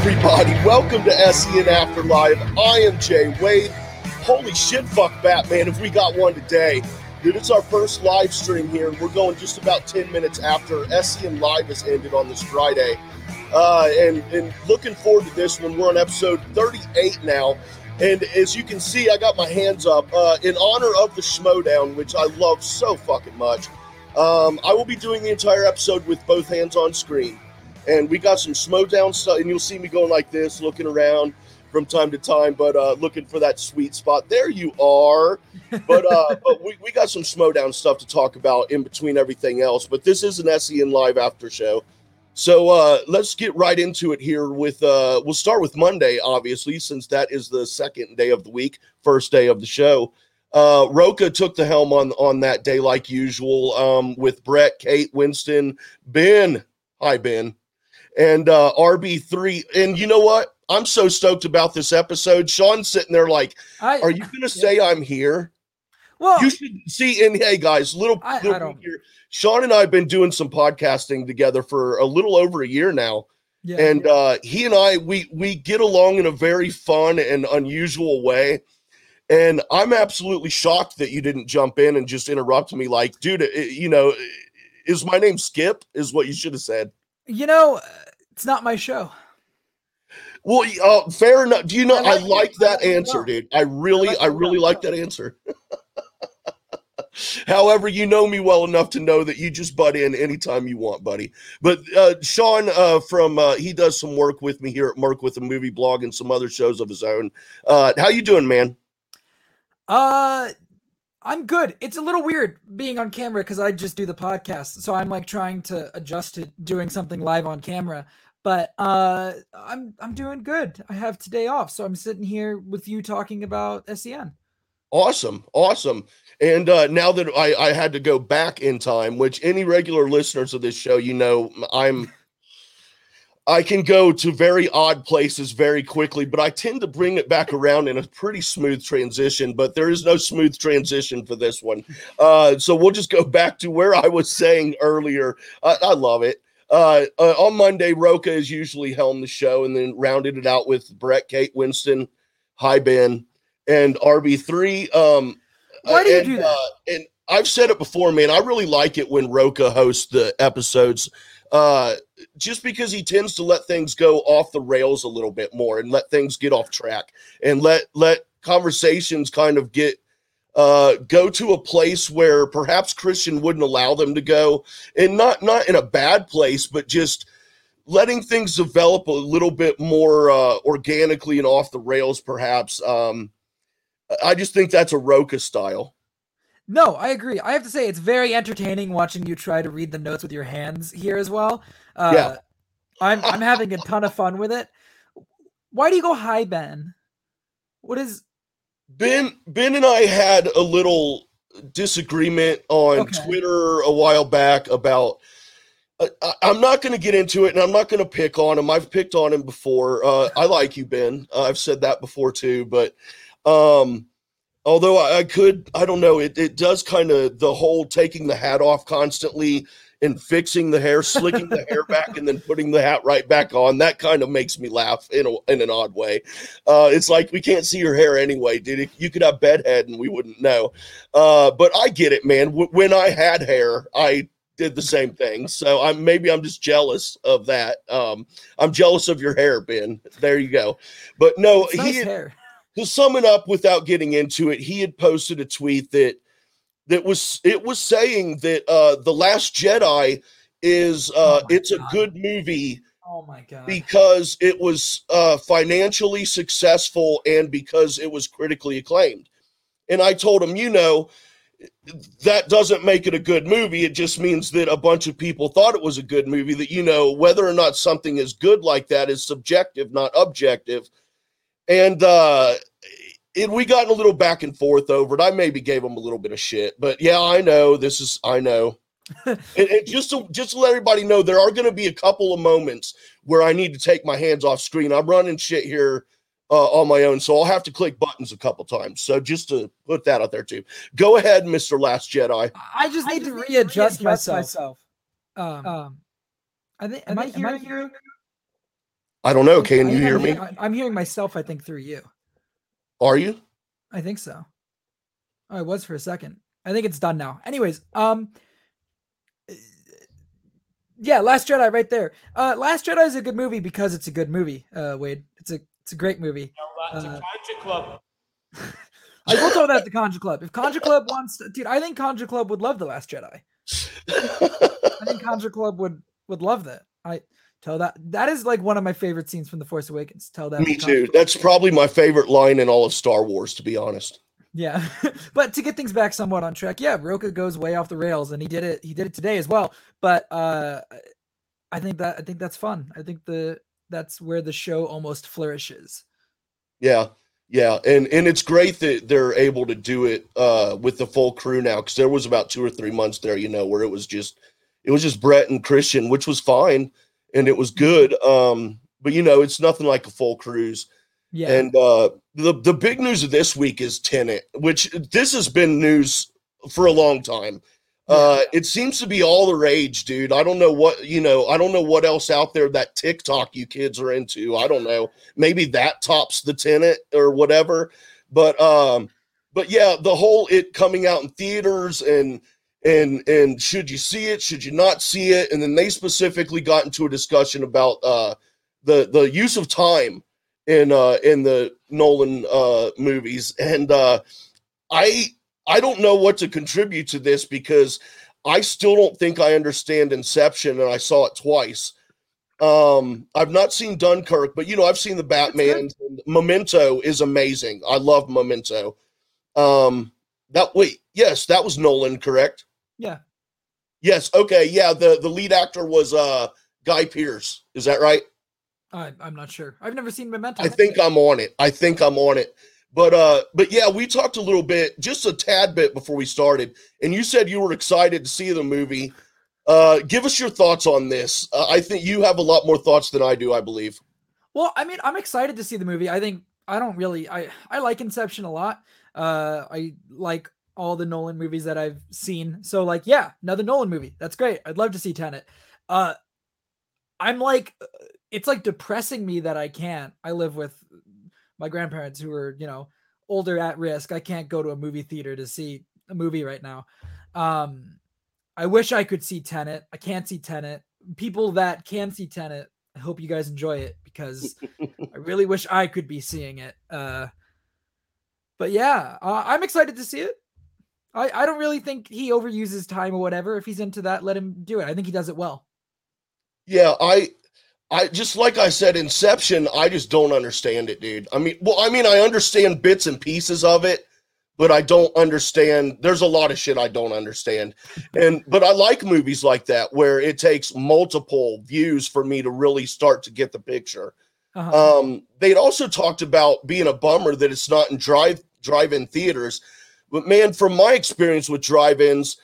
Everybody. Welcome to SEN Afterlife. I am Jay Wade. Holy shit, fuck Batman, if we got one today. Dude, it's our first live stream here, we're going just about 10 minutes after SEN Live has ended on this Friday. Uh, and, and looking forward to this one. We're on episode 38 now. And as you can see, I got my hands up uh, in honor of the Schmodown, which I love so fucking much. Um, I will be doing the entire episode with both hands on screen. And we got some Schmodown stuff, and you'll see me going like this, looking around from time to time, but uh, looking for that sweet spot. There you are. But uh, but we, we got some Schmodown stuff to talk about in between everything else. But this is an SEN live after show. So uh, let's get right into it here. With uh, we'll start with Monday, obviously, since that is the second day of the week, first day of the show. Uh, Rocha took the helm on on that day, like usual, um, with Brett, Kate, Winston, Ben. Hi, Ben, and uh, RB three. And you know what? I'm so stoked about this episode. Sean's sitting there like, I, "Are you going to say I'm here?" well, You should see. And hey, guys, little, I- I little don't- here. Sean and I have been doing some podcasting together for a little over a year now yeah, and uh, he and I we we get along in a very fun and unusual way. And I'm absolutely shocked that you didn't jump in and just interrupt me. Like, dude, you know, is my name Skip? Is what you should have said. you know, it's not my show. Well, uh, fair enough. Do you know? I I like it. like that answer, dude. I really, like I really like that answer. However, you know me well enough to know that you just butt in anytime you want, buddy. But uh, Sean uh, from uh, he does some work with me here at Merc with a movie blog and some other shows of his own. Uh, how you doing, man? Uh, I'm good. It's a little weird being on camera because I just do the podcast, so I'm like trying to adjust to doing something live on camera. But uh, I'm I'm doing good. I have today off, so I'm sitting here with you talking about SEN. Awesome, awesome. And uh, now that I, I had to go back in time, which any regular listeners of this show, you know, I'm I can go to very odd places very quickly, but I tend to bring it back around in a pretty smooth transition. But there is no smooth transition for this one, uh, so we'll just go back to where I was saying earlier. I, I love it. Uh, uh, on Monday, Roca is usually helmed the show, and then rounded it out with Brett, Kate, Winston, Hi Ben, and RB3. Um, Why do you and, do that? Uh, and I've said it before, man. I really like it when Roca hosts the episodes, uh, just because he tends to let things go off the rails a little bit more and let things get off track and let let conversations kind of get uh, go to a place where perhaps Christian wouldn't allow them to go, and not not in a bad place, but just letting things develop a little bit more uh, organically and off the rails, perhaps. Um, I just think that's a Roca style. No, I agree. I have to say it's very entertaining watching you try to read the notes with your hands here as well. Uh, Yeah. I'm I'm having a ton of fun with it. Why do you go high, Ben? What is Ben Ben and I had a little disagreement on Okay. Twitter a while back about. I- I, I'm not going to get into it, and I'm not going to pick on him. I've picked on him before. Uh, I like you, Ben. Uh, I've said that before too, but um, although I, I could, I don't know. It it does kind of the whole taking the hat off constantly and fixing the hair, slicking the hair back, and then putting the hat right back on. That kind of makes me laugh in a, in an odd way. Uh, it's like we can't see your hair anyway, dude. You could have bedhead and we wouldn't know. Uh, but I get it, man. W- when I had hair, I did the same thing. So I'm maybe I'm just jealous of that. Um, I'm jealous of your hair, Ben. There you go. But no, he had- hair? to sum it up without getting into it, he had posted a tweet that that was it was saying that uh the last Jedi is uh Oh it's a good movie Oh my god. because it was uh financially successful and because it was critically acclaimed. And I told him, you know, that doesn't make it a good movie. It just means that a bunch of people thought it was a good movie. That, you know, whether or not something is good like that is subjective, not objective. And, uh, and we got a little back and forth over it. I maybe gave him a little bit of shit, but yeah, I know this is, I know. and, and just to just to let everybody know, there are going to be a couple of moments where I need to take my hands off screen. I'm running shit here uh, on my own, so I'll have to click buttons a couple times. So just to put that out there too. Go ahead, Mister Last Jedi. I just need to just readjust, readjust myself. myself. Um, Um, I think am am I I hearing hearing you? I don't know. Can you hear I'm, me? I'm hearing myself. I think through you. Are you? I think so. Oh, it was for a second. I think it's done now. Anyways, um, yeah, Last Jedi right there. Uh, Last Jedi is a good movie because it's a good movie. Uh, Wade, it's a it's a great movie. No, Uh, a Club. I will tell that at the Kanjiklub. If Kanjiklub wants, to, dude, I think Kanjiklub would love the Last Jedi. I think Kanjiklub would would love that. I tell that that is like one of my favorite scenes from The Force Awakens. Tell that Me too. That's probably my favorite line in all of Star Wars, to be honest. Yeah, but to get things back somewhat on track, yeah, Roka goes way off the rails, and he did it. He did it today as well. But uh, I think that I think that's fun. I think the that's where the show almost flourishes. Yeah, yeah, and and it's great that they're able to do it uh, with the full crew now because there was about two or three months there, you know, where it was just it was just Brett and Christian, which was fine and it was good. Um, but you know, it's nothing like a full cruise. Yeah, And uh, the the big news of this week is Tenet, which this has been news for a long time. Uh, it seems to be all the rage, dude. I don't know what you know. I don't know what else out there that TikTok you kids are into. I don't know. Maybe that tops the Tenet or whatever. But um, but yeah, the whole it coming out in theaters and and and should you see it? Should you not see it? And then they specifically got into a discussion about uh the the use of time in uh in the Nolan uh movies and uh I I don't know what to contribute to this because I still don't think I understand Inception and I saw it twice. Um I've not seen Dunkirk, but you know I've seen the Batman. Memento is amazing. I love Memento. Um that wait, yes, that was Nolan, correct? Yeah, Yes, okay, yeah, the the lead actor was uh Guy Pearce. Is that right? I, I'm not sure. I've never seen Memento. I think I'm on it. I think I'm on it. But uh but yeah, we talked a little bit, just a tad bit before we started, and you said you were excited to see the movie. Uh give us your thoughts on this. Uh, I think you have a lot more thoughts than I do, I believe. Well, I mean, I'm excited to see the movie. I think I don't really I I like Inception a lot. Uh I like all the Nolan movies that I've seen. So like, yeah, another Nolan movie. That's great. I'd love to see Tenet. Uh I'm like uh, it's like depressing me that I can't. I live with my grandparents who are, you know, older at risk. I can't go to a movie theater to see a movie right now. Um I wish I could see Tenet. I can't see Tenet. People that can see Tenet, I hope you guys enjoy it because I really wish I could be seeing it. Uh, but yeah, uh, I'm excited to see it. I, I don't really think he overuses time or whatever. If he's into that, let him do it. I think he does it well. Yeah, I I just like I said, Inception, I just don't understand it, dude. I mean, well, I mean, I understand bits and pieces of it, but I don't understand. There's a lot of shit I don't understand. And but I like movies like that where it takes multiple views for me to really start to get the picture. Uh-huh. Um, they'd also talked about being a bummer that it's not in drive drive-in theaters. But man, from my experience with drive-ins,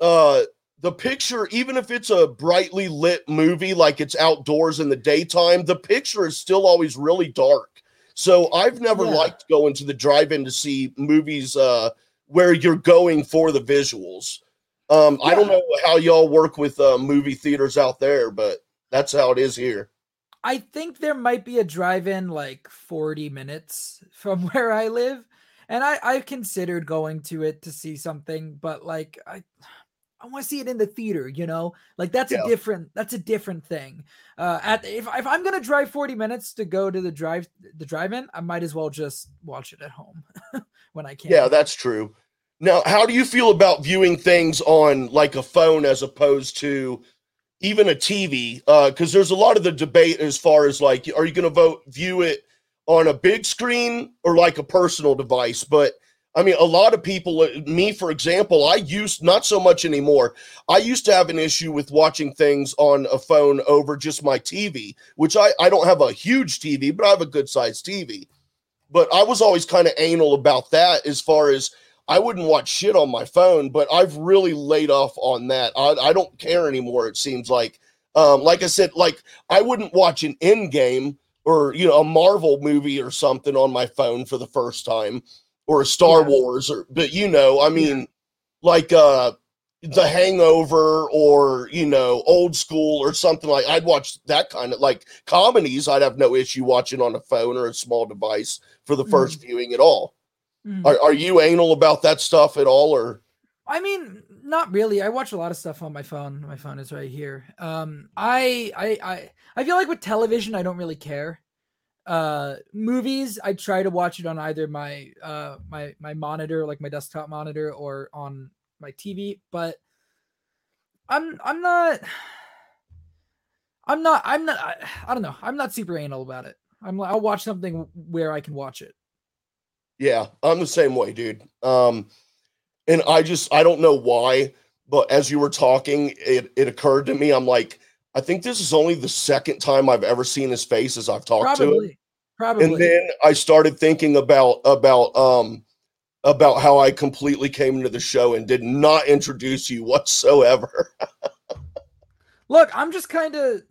uh, the picture, even if it's a brightly lit movie, like it's outdoors in the daytime, the picture is still always really dark. So I've never Yeah. liked going to the drive-in to see movies uh, where you're going for the visuals. Um, I don't know how y'all work with uh, movie theaters out there, but that's how it is here. I think there might be a drive-in like 40 minutes from where I live, and I I've considered going to it to see something, but like I I want to see it in the theater, you know? Like that's Yeah. a different that's a different thing. Uh at if if I'm going to drive 40 minutes to go to the drive the drive-in, I might as well just watch it at home when I can. Yeah, that's true. Now, how do you feel about viewing things on like a phone as opposed to even a TV? Because there's a lot of the debate as far as like, are you going to vote view it on a big screen or like a personal device? But I mean, a lot of people, uh, me for example, I used not so much anymore. I used to have an issue with watching things on a phone over just my TV, which I, I don't have a huge TV, but I have a good sized TV. But I was always kind of anal about that as far as I wouldn't watch shit on my phone, but I've really laid off on that. I, I don't care anymore, it seems like. Um, like I said, like I wouldn't watch an end game or you know a Marvel movie or something on my phone for the first time or a Star Yeah. Wars or but you know, I mean like uh The Hangover or you know Old School or something like. I'd watch that kind of like comedies. I'd have no issue watching on a phone or a small device for the 1st Mhm. viewing at all. Mhm. Are, are you anal about that stuff at all, or I mean, not really. I watch a lot of stuff on my phone. My phone is right here. Um, I, I, I, I feel like with television, I don't really care. Uh, movies, I try to watch it on either my, uh, my, my monitor, like my desktop monitor, or on my TV. But I'm, I'm not, I'm not, I'm not. I, I don't know. I'm not super anal about it. I'm. like, I'll watch something where I can watch it. Yeah, I'm the same way, dude. Um, and I just I don't know why, but as you were talking, it it occurred to me. I'm like, I think this is only the second time I've ever seen his face as I've talked to him. Probably. Probably. And then I started thinking about about um about how I completely came into the show and did not introduce you whatsoever. Look, I'm just kind of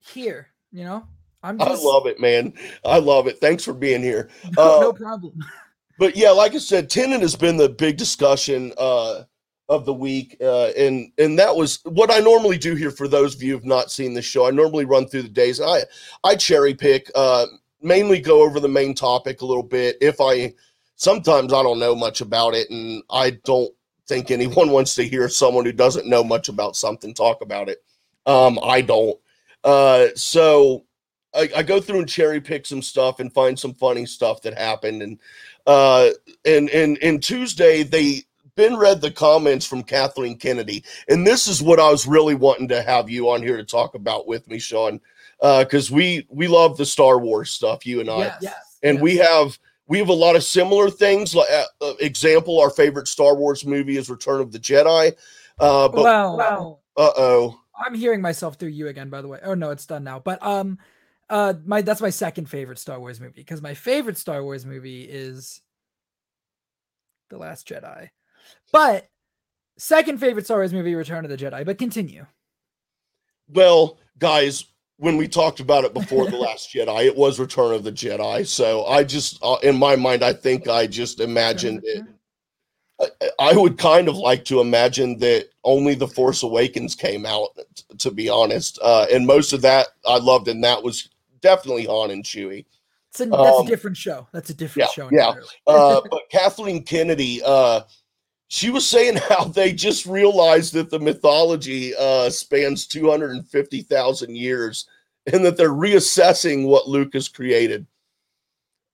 here, you know. I'm I just love it, man. I love it. Thanks for being here. no, Uh, no problem. But yeah, like I said, Tenet has been the big discussion uh, of the week, uh, and and that was what I normally do here. For those of you who've not seen the show, I normally run through the days. I I cherry pick, uh, mainly go over the main topic a little bit. If I sometimes I don't know much about it, and I don't think anyone wants to hear someone who doesn't know much about something talk about it. Um, I don't. Uh, so I, I go through and cherry pick some stuff and find some funny stuff that happened. And uh, and and and Tuesday they Ben read the comments from Kathleen Kennedy, and this is what I was really wanting to have you on here to talk about with me, Sean, Uh, because we we love the Star Wars stuff, you and I, yes, yes, and yes. we have we have a lot of similar things. Like uh, uh, example, our favorite Star Wars movie is Return of the Jedi. Uh, but well, uh oh, I'm hearing myself through you again, by the way. Oh no, it's done now. But um, uh, my that's my second favorite Star Wars movie because my favorite Star Wars movie is The Last Jedi, but second favorite Star Wars movie, Return of the Jedi. But continue. Well, guys, when we talked about it before the last Jedi, it was Return of the Jedi. So I just, uh, in my mind, I think I just imagined it. I- I would kind of like to imagine that only The Force Awakens came out, t- to be honest. Uh, and most of that I loved, and that was definitely Han and Chewie. It's a, that's Um, a different show. That's a different yeah, show. yeah. Uh, but Kathleen Kennedy, uh, she was saying how they just realized that the mythology uh, spans 250,000 years and that they're reassessing what Lucas created.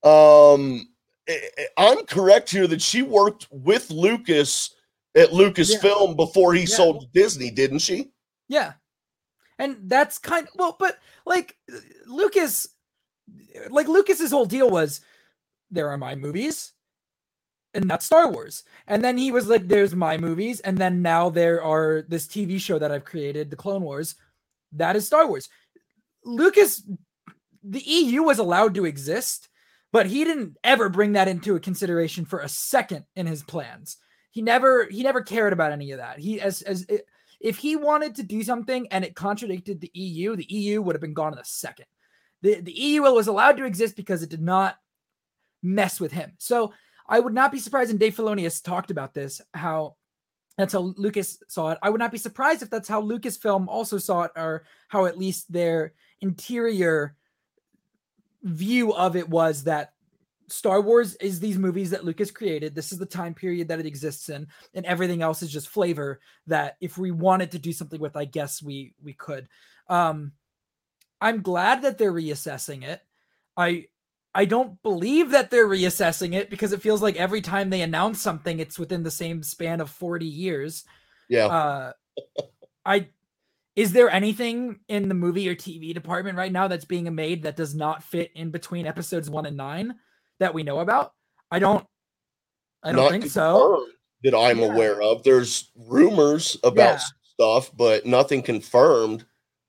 Um, I- I- I'm correct here that she worked with Lucas at Lucasfilm before he Yeah. sold to Disney, didn't she? Yeah. And that's kind of, well, but like Lucas, like Lucas's whole deal was there are my movies and that's Star Wars. And then he was like, there's my movies. And then now there are this TV show that I've created, The Clone Wars. That is Star Wars. Lucas, the EU was allowed to exist, but he didn't ever bring that into a consideration for a second in his plans. He never he never cared about any of that. He as as if he wanted to do something and it contradicted the EU, the EU would have been gone in a second. The the EU was allowed to exist because it did not mess with him. So I would not be surprised, and Dave Filoni has talked about this, how that's how Lucas saw it. I would not be surprised if that's how Lucasfilm also saw it, or how at least their interior view of it was that Star Wars is these movies that Lucas created. This is the time period that it exists in, and everything else is just flavor that if we wanted to do something with, I guess we we could. Um I'm glad that they're reassessing it. I I don't believe that they're reassessing it because it feels like every time they announce something, it's within the same span of 40 years. Yeah. Uh, I is there anything in the movie or TV department right now that's being made that does not fit in between episodes one and nine that we know about? I don't. I don't Not think so. That I'm Yeah. aware of. There's rumors about Yeah. stuff, but nothing confirmed.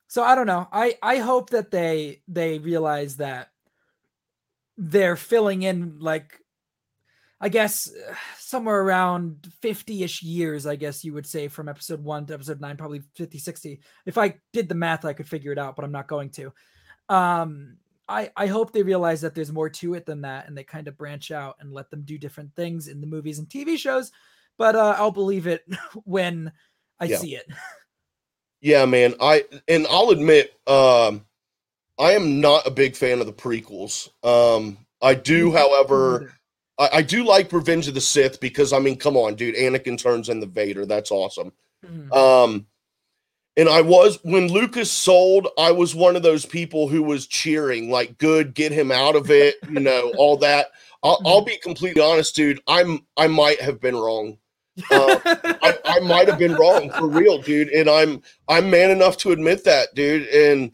So I don't know. I I hope that they they realize that they're filling in like I guess somewhere around 50ish years, I guess you would say from episode 1 to episode 9 probably 50 60. If I did the math I could figure it out, but I'm not going to. Um I I hope they realize that there's more to it than that and they kind of branch out and let them do different things in the movies and TV shows, but uh I'll believe it when I Yeah. see it. Yeah, man. I and I'll admit, um, I am not a big fan of the prequels. Um, I do, however, I, I do like Revenge of the Sith because I mean, come on, dude, Anakin turns into Vader. That's awesome. Mhm. Um, and I was when Lucas sold, I was one of those people who was cheering, like, "Good, get him out of it," you know, all that. I'll, I'll be completely honest, dude. I'm I might have been wrong. uh, I, I might have been wrong for real, dude, and I'm I'm man enough to admit that, dude. And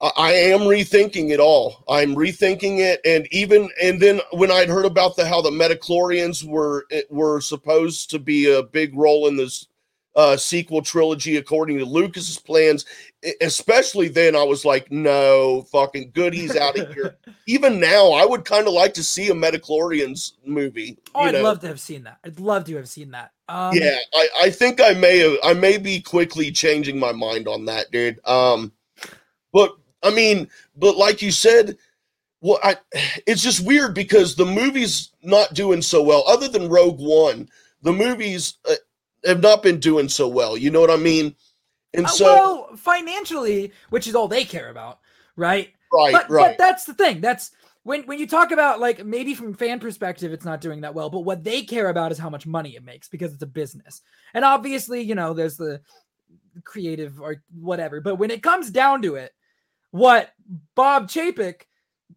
I, I am rethinking it all. I'm rethinking it, and even and then when I'd heard about the how the midi-chlorians were were supposed to be a big role in this uh, sequel trilogy according to Lucas's plans, especially then I was like, no, fucking good, he's out of here. Even now, I would kind of like to see a midi-chlorians movie. oh, I'd know? love to have seen that. I'd love to have seen that. Um, yeah, I, I think I may have I may be quickly changing my mind on that, dude. Um but I mean, but like you said, well I it's just weird because the movie's not doing so well other than Rogue One. The movies uh, have not been doing so well. You know what I mean? And uh, so well, financially, which is all they care about, right? right, but, right. but that's the thing. That's when when you talk about like maybe from fan perspective, it's not doing that well. But what they care about is how much money it makes because it's a business. And obviously, you know, there's the creative or whatever. But when it comes down to it, what Bob Chapek,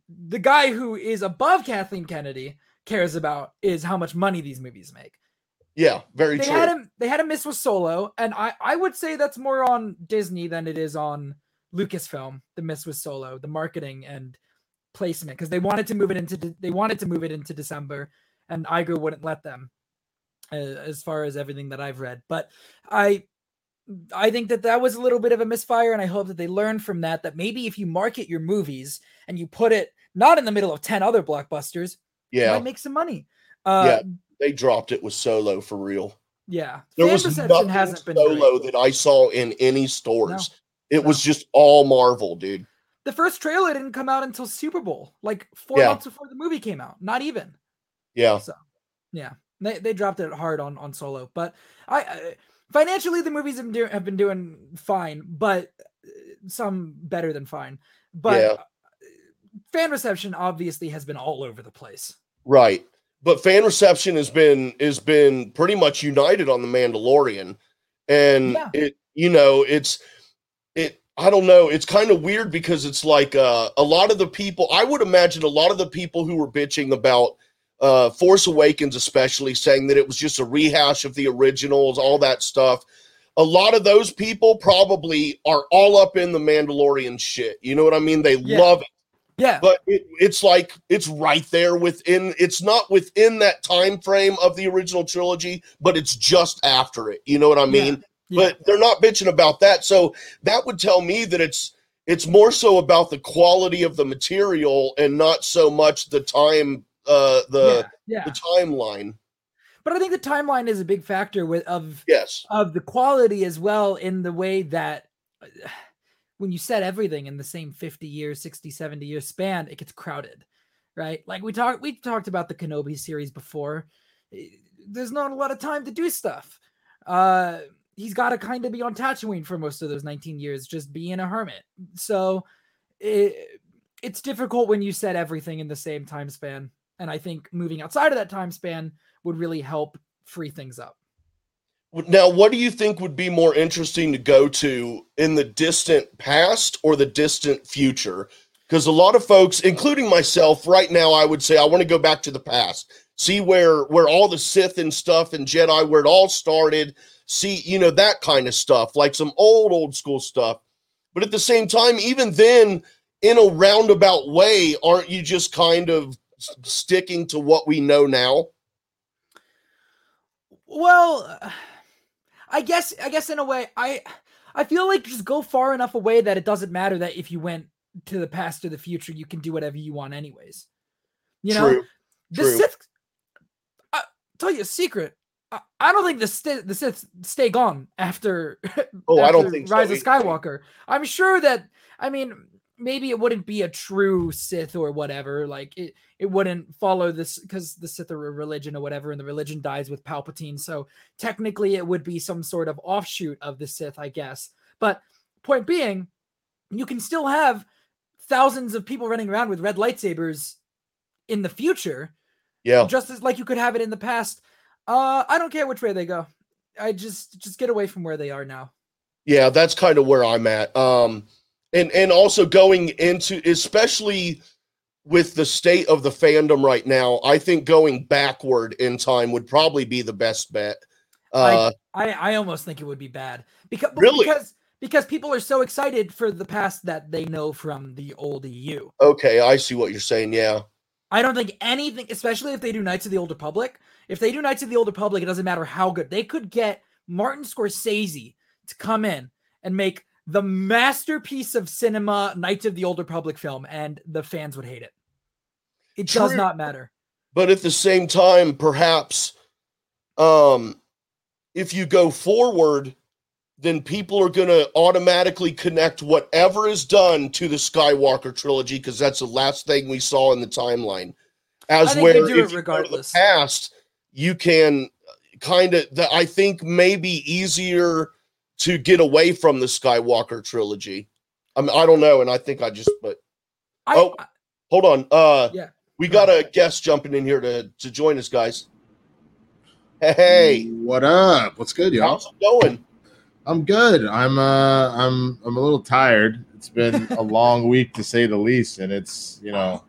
the guy who is above Kathleen Kennedy, cares about is how much money these movies make yeah, very they true. had him they had a miss with solo and i i would say that's more on disney than it is on lucasfilm the miss with solo the marketing and placement because they wanted to move it into they wanted to move it into december and Iger wouldn't let them uh, as far as everything that i've read but i i think that that was a little bit of a misfire and i hope that they learn from that that maybe if you market your movies and you put it not in the middle of 10 other blockbusters you yeah, might make some money uh Yeah. They dropped it with solo for real. yeah There Fan was reception nothing hasn't been great. solo that I saw in any stores. it no. was just all Marvel, dude. the first trailer didn't come out until Super Bowl, like four Yeah. months before the movie came out. Not even. Yeah, So, Yeah, they they dropped it hard on on Solo, but I, I financially the movies have been, do, have been doing fine, but uh, some better than fine. But Yeah. uh, fan reception obviously has been all over the place. right. But fan reception has been has been pretty much united on the Mandalorian, and Yeah. it you know it's it I don't know it's kind of weird because it's like uh, a lot of the people I would imagine a lot of the people who were bitching about uh, Force Awakens especially saying that it was just a rehash of the originals all that stuff. A lot of those people probably are all up in the Mandalorian shit. You know what I mean? They Yeah. love it. Yeah, but it, it's like it's right there within it's not within that time frame of the original trilogy but it's just after it. You know what i mean? Yeah. but they're not bitching about that. So that would tell me that it's it's more so about the quality of the material and not so much the time uh the yeah, yeah. the timeline. But I think the timeline is a big factor with of yes. of the quality as well in the way that uh, when you set everything in the same 50 years 60 70 year span it gets crowded right? Like we talked we talked about the kenobi series before. Eh, there's not a lot of time to do stuff. Uh he's got to kind of be on Tatooine for most of those 19 years just being a hermit. So it, it's difficult when you set everything in the same time span and i think moving outside of that time span would really help free things up now what do you think would be more interesting to go to in the distant past or the distant future? Because a lot of folks including myself right now i would say i want to go back to the past. See where where all the sith and stuff and jedi where it all started. See you know that kind of stuff like some old old school stuff. But at the same time even then in a roundabout way aren't you just kind of sticking to what we know now? Well, uh, I guess I guess in a way I I feel like just go far enough away that it doesn't matter that if you went to the past or the future, you can do whatever you want anyways. You know, true the true. Sith. I tell you a secret. I, I don't think the Sith, the Sith stay gone after. Oh, I don't after think so Rise of. Skywalker. I'm sure that. I mean, maybe it wouldn't be a true Sith or whatever. Like it, it wouldn't follow this because the Sith are a religion or whatever, and the religion dies with Palpatine. So technically, it would be some sort of offshoot of the Sith, I guess. But point being, you can still have thousands of people running around with red lightsabers in the future. Yeah. Just as like you could have it in the past. Uh, I don't care which way they go. I just just get away from where they are now. Yeah, that's kind of where I'm at. Um, and and also going into especially with the state of the fandom right now, I think going backward in time would probably be the best bet. Uh, I, I I almost think it would be bad because Really? because because people are so excited for the past that they know from the old EU. okay, I see what you're saying. Yeah. I don't think anything, especially if they do Knights of the Old Republic. If they do Knights of the Old Republic, it doesn't matter how good. They could get Martin Scorsese to come in and make the masterpiece of cinema Knights of the Old Republic film, and the fans would hate it. It does not matter. but at the same time perhaps um if you go forward then people are going to automatically connect whatever is done to the skywalker trilogy because that's the last thing we saw in the timeline as where if you go to the regardless. past you can kind of the, i think maybe easier to get away from the skywalker trilogy I, mean, I don't know and i think i just but I, Oh. hold on uh Yeah. we got a guest jumping in here to to join us guys hey what up? What's good, y'all? how's it going I'm good. I'm uh I'm I'm a little tired. It's been a long week to say the least, and it's you know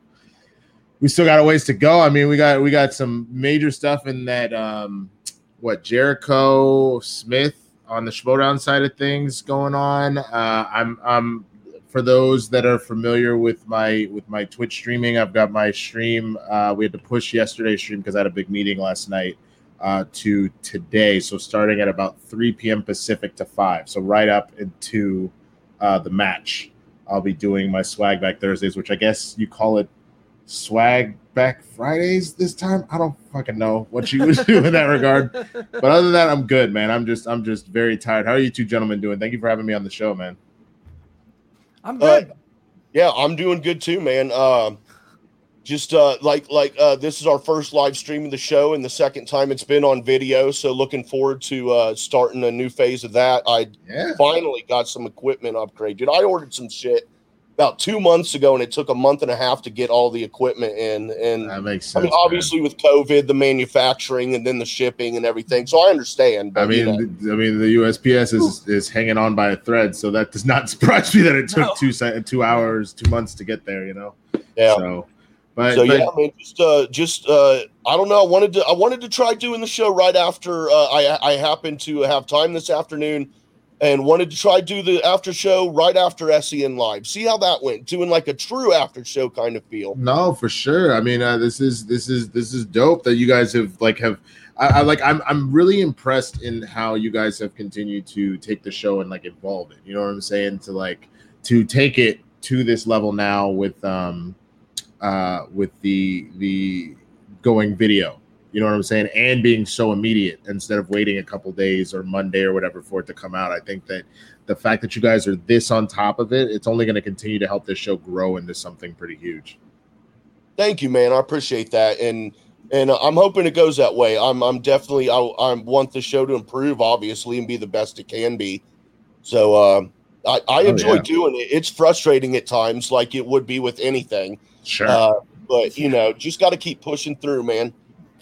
we still got a ways to go. I mean, we got we got some major stuff in that um what Jericho Smith on the Schmodown side of things going on. Uh I'm I'm for those that are familiar with my with my Twitch streaming, I've got my stream. Uh, we had to push yesterday's stream because I had a big meeting last night uh, to today. So starting at about 3 p.m. Pacific to 5. So right up into uh, the match, I'll be doing my swag back Thursdays, which I guess you call it swag back Fridays this time. I don't fucking know what you would do in that regard. But other than that, I'm good, man. I'm just I'm just very tired. How are you two gentlemen doing? Thank you for having me on the show, man. I'm Uh, good. yeah i'm doing good too man um just uh like like uh this is our first live stream of the show and the second time it's been on video so looking forward to uh starting a new phase of that i Yeah. finally got some equipment upgrade dude i ordered some shit about two months ago and it took a month and a half to get all the equipment in and That makes sense. I mean, obviously with COVID, the manufacturing and then the shipping and everything. So I understand. man. I But, you mean, know, I mean, the USPS is is hanging on by a thread, so that does not surprise me that it took No. two se- two hours, two months to get there. You know. yeah. So, but, so but yeah, I mean, just uh, just uh, I don't know. I wanted to I wanted to try doing the show right after uh, I I happened to have time this afternoon, and wanted to try do the after show right after SEN live. See how that went. Doing like a true after show kind of feel. No, for sure. I mean, uh, this is this is this is dope that you guys have like have. I, I like. I'm I'm really impressed in how you guys have continued to take the show and like evolve it. You know what I'm saying? To like to take it to this level now with um uh with the the going video. You know what I'm saying? And being so immediate instead of waiting a couple days or Monday or whatever for it to come out. I think that the fact that you guys are this on top of it, it's only going to continue to help this show grow into something pretty huge. Thank you, man. I appreciate that, and and I'm hoping it goes that way. I'm I'm definitely I I want the show to improve, obviously, and be the best it can be. So uh, I I Oh, enjoy yeah. doing it. It's frustrating at times, like it would be with anything. Sure. Uh, but you know, just got to keep pushing through, man.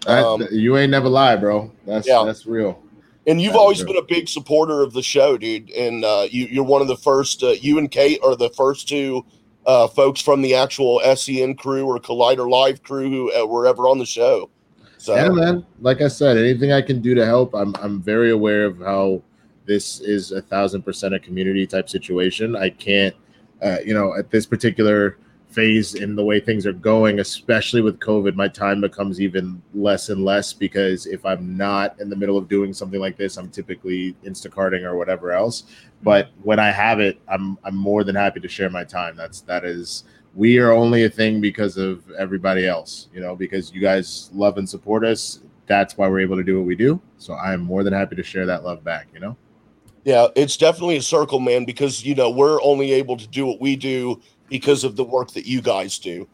Um, you ain't never lie, bro. That's Yeah. that's real. And you've always been a big supporter of the show, dude. And uh, you, you're one of the first. Uh, you and Kate are the first two uh, folks from the actual SEN crew or Collider Live crew who uh, were ever on the show. So Yeah, man. Like I said, anything I can do to help, I'm I'm very aware of how this is a thousand percent a community type situation. I can't, uh, you know, at this particular phase in the way things are going, especially with COVID, my time becomes even less and less because if I'm not in the middle of doing something like this, I'm typically Instacarting or whatever else. Mm-hmm. But when I have it, I'm I'm more than happy to share my time. That's that is we are only a thing because of everybody else, you know, because you guys love and support us. That's why we're able to do what we do. So I am more than happy to share that love back, you know? Yeah, it's definitely a circle, man, because you know we're only able to do what we do because of the work that you guys do.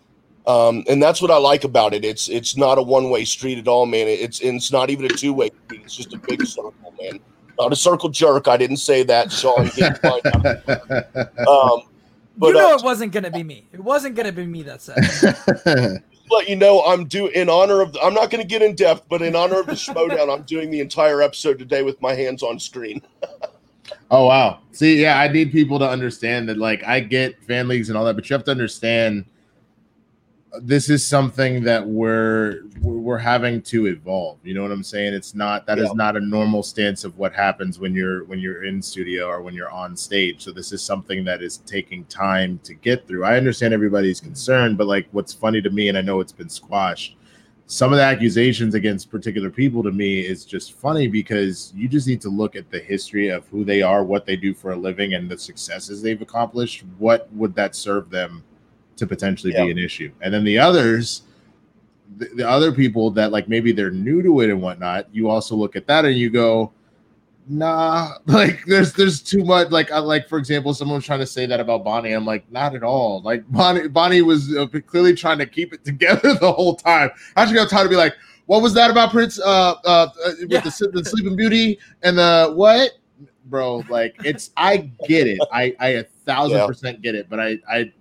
Um, and that's what I like about it. It's it's not a one way street at all, man. It's it's not even a two way street. It's just a big circle, man. Not a circle jerk. I didn't say that, Sean. um, but, you know, uh, it wasn't going to be me. It wasn't going to be me that said. let you know I'm do in honor of. I'm not going to get in depth, but in honor of the Schmodown, I'm doing the entire episode today with my hands on screen. oh wow! See, yeah, I need people to understand that. Like, I get fan leagues and all that, but you have to understand this is something that we're we're having to evolve you know what i'm saying it's not that yeah. is not a normal stance of what happens when you're when you're in studio or when you're on stage so this is something that is taking time to get through i understand everybody's concern but like what's funny to me and i know it's been squashed some of the accusations against particular people to me is just funny because you just need to look at the history of who they are what they do for a living and the successes they've accomplished what would that serve them to potentially be an issue. And then the others, the, the, other people that like maybe they're new to it and whatnot, you also look at that and you go, nah, like there's there's too much. Like I, like for example, someone was trying to say that about Bonnie. I'm like, not at all. Like Bonnie Bonnie was uh, clearly trying to keep it together the whole time. I actually got time to be like, what was that about Prince? Uh, uh, uh with yeah. the, the Sleeping Beauty and the what? Bro, like it's I get it. I I a thousand yeah. percent get it, but I I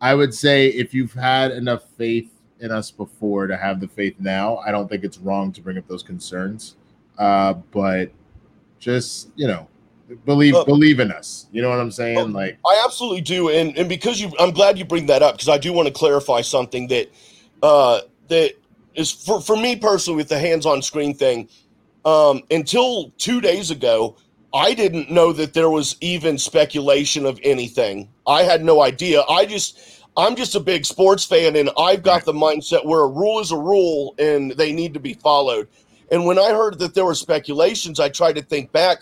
I would say if you've had enough faith in us before to have the faith now, I don't think it's wrong to bring up those concerns. Uh, but just you know, believe uh, believe in us. You know what I'm saying? Uh, like I absolutely do, and and because you, I'm glad you bring that up because I do want to clarify something that uh, that is for for me personally with the hands-on screen thing. Um, until two days ago, I didn't know that there was even speculation of anything. I had no idea. I just I'm just a big sports fan and I've got the mindset where a rule is a rule and they need to be followed. And when I heard that there were speculations, I tried to think back.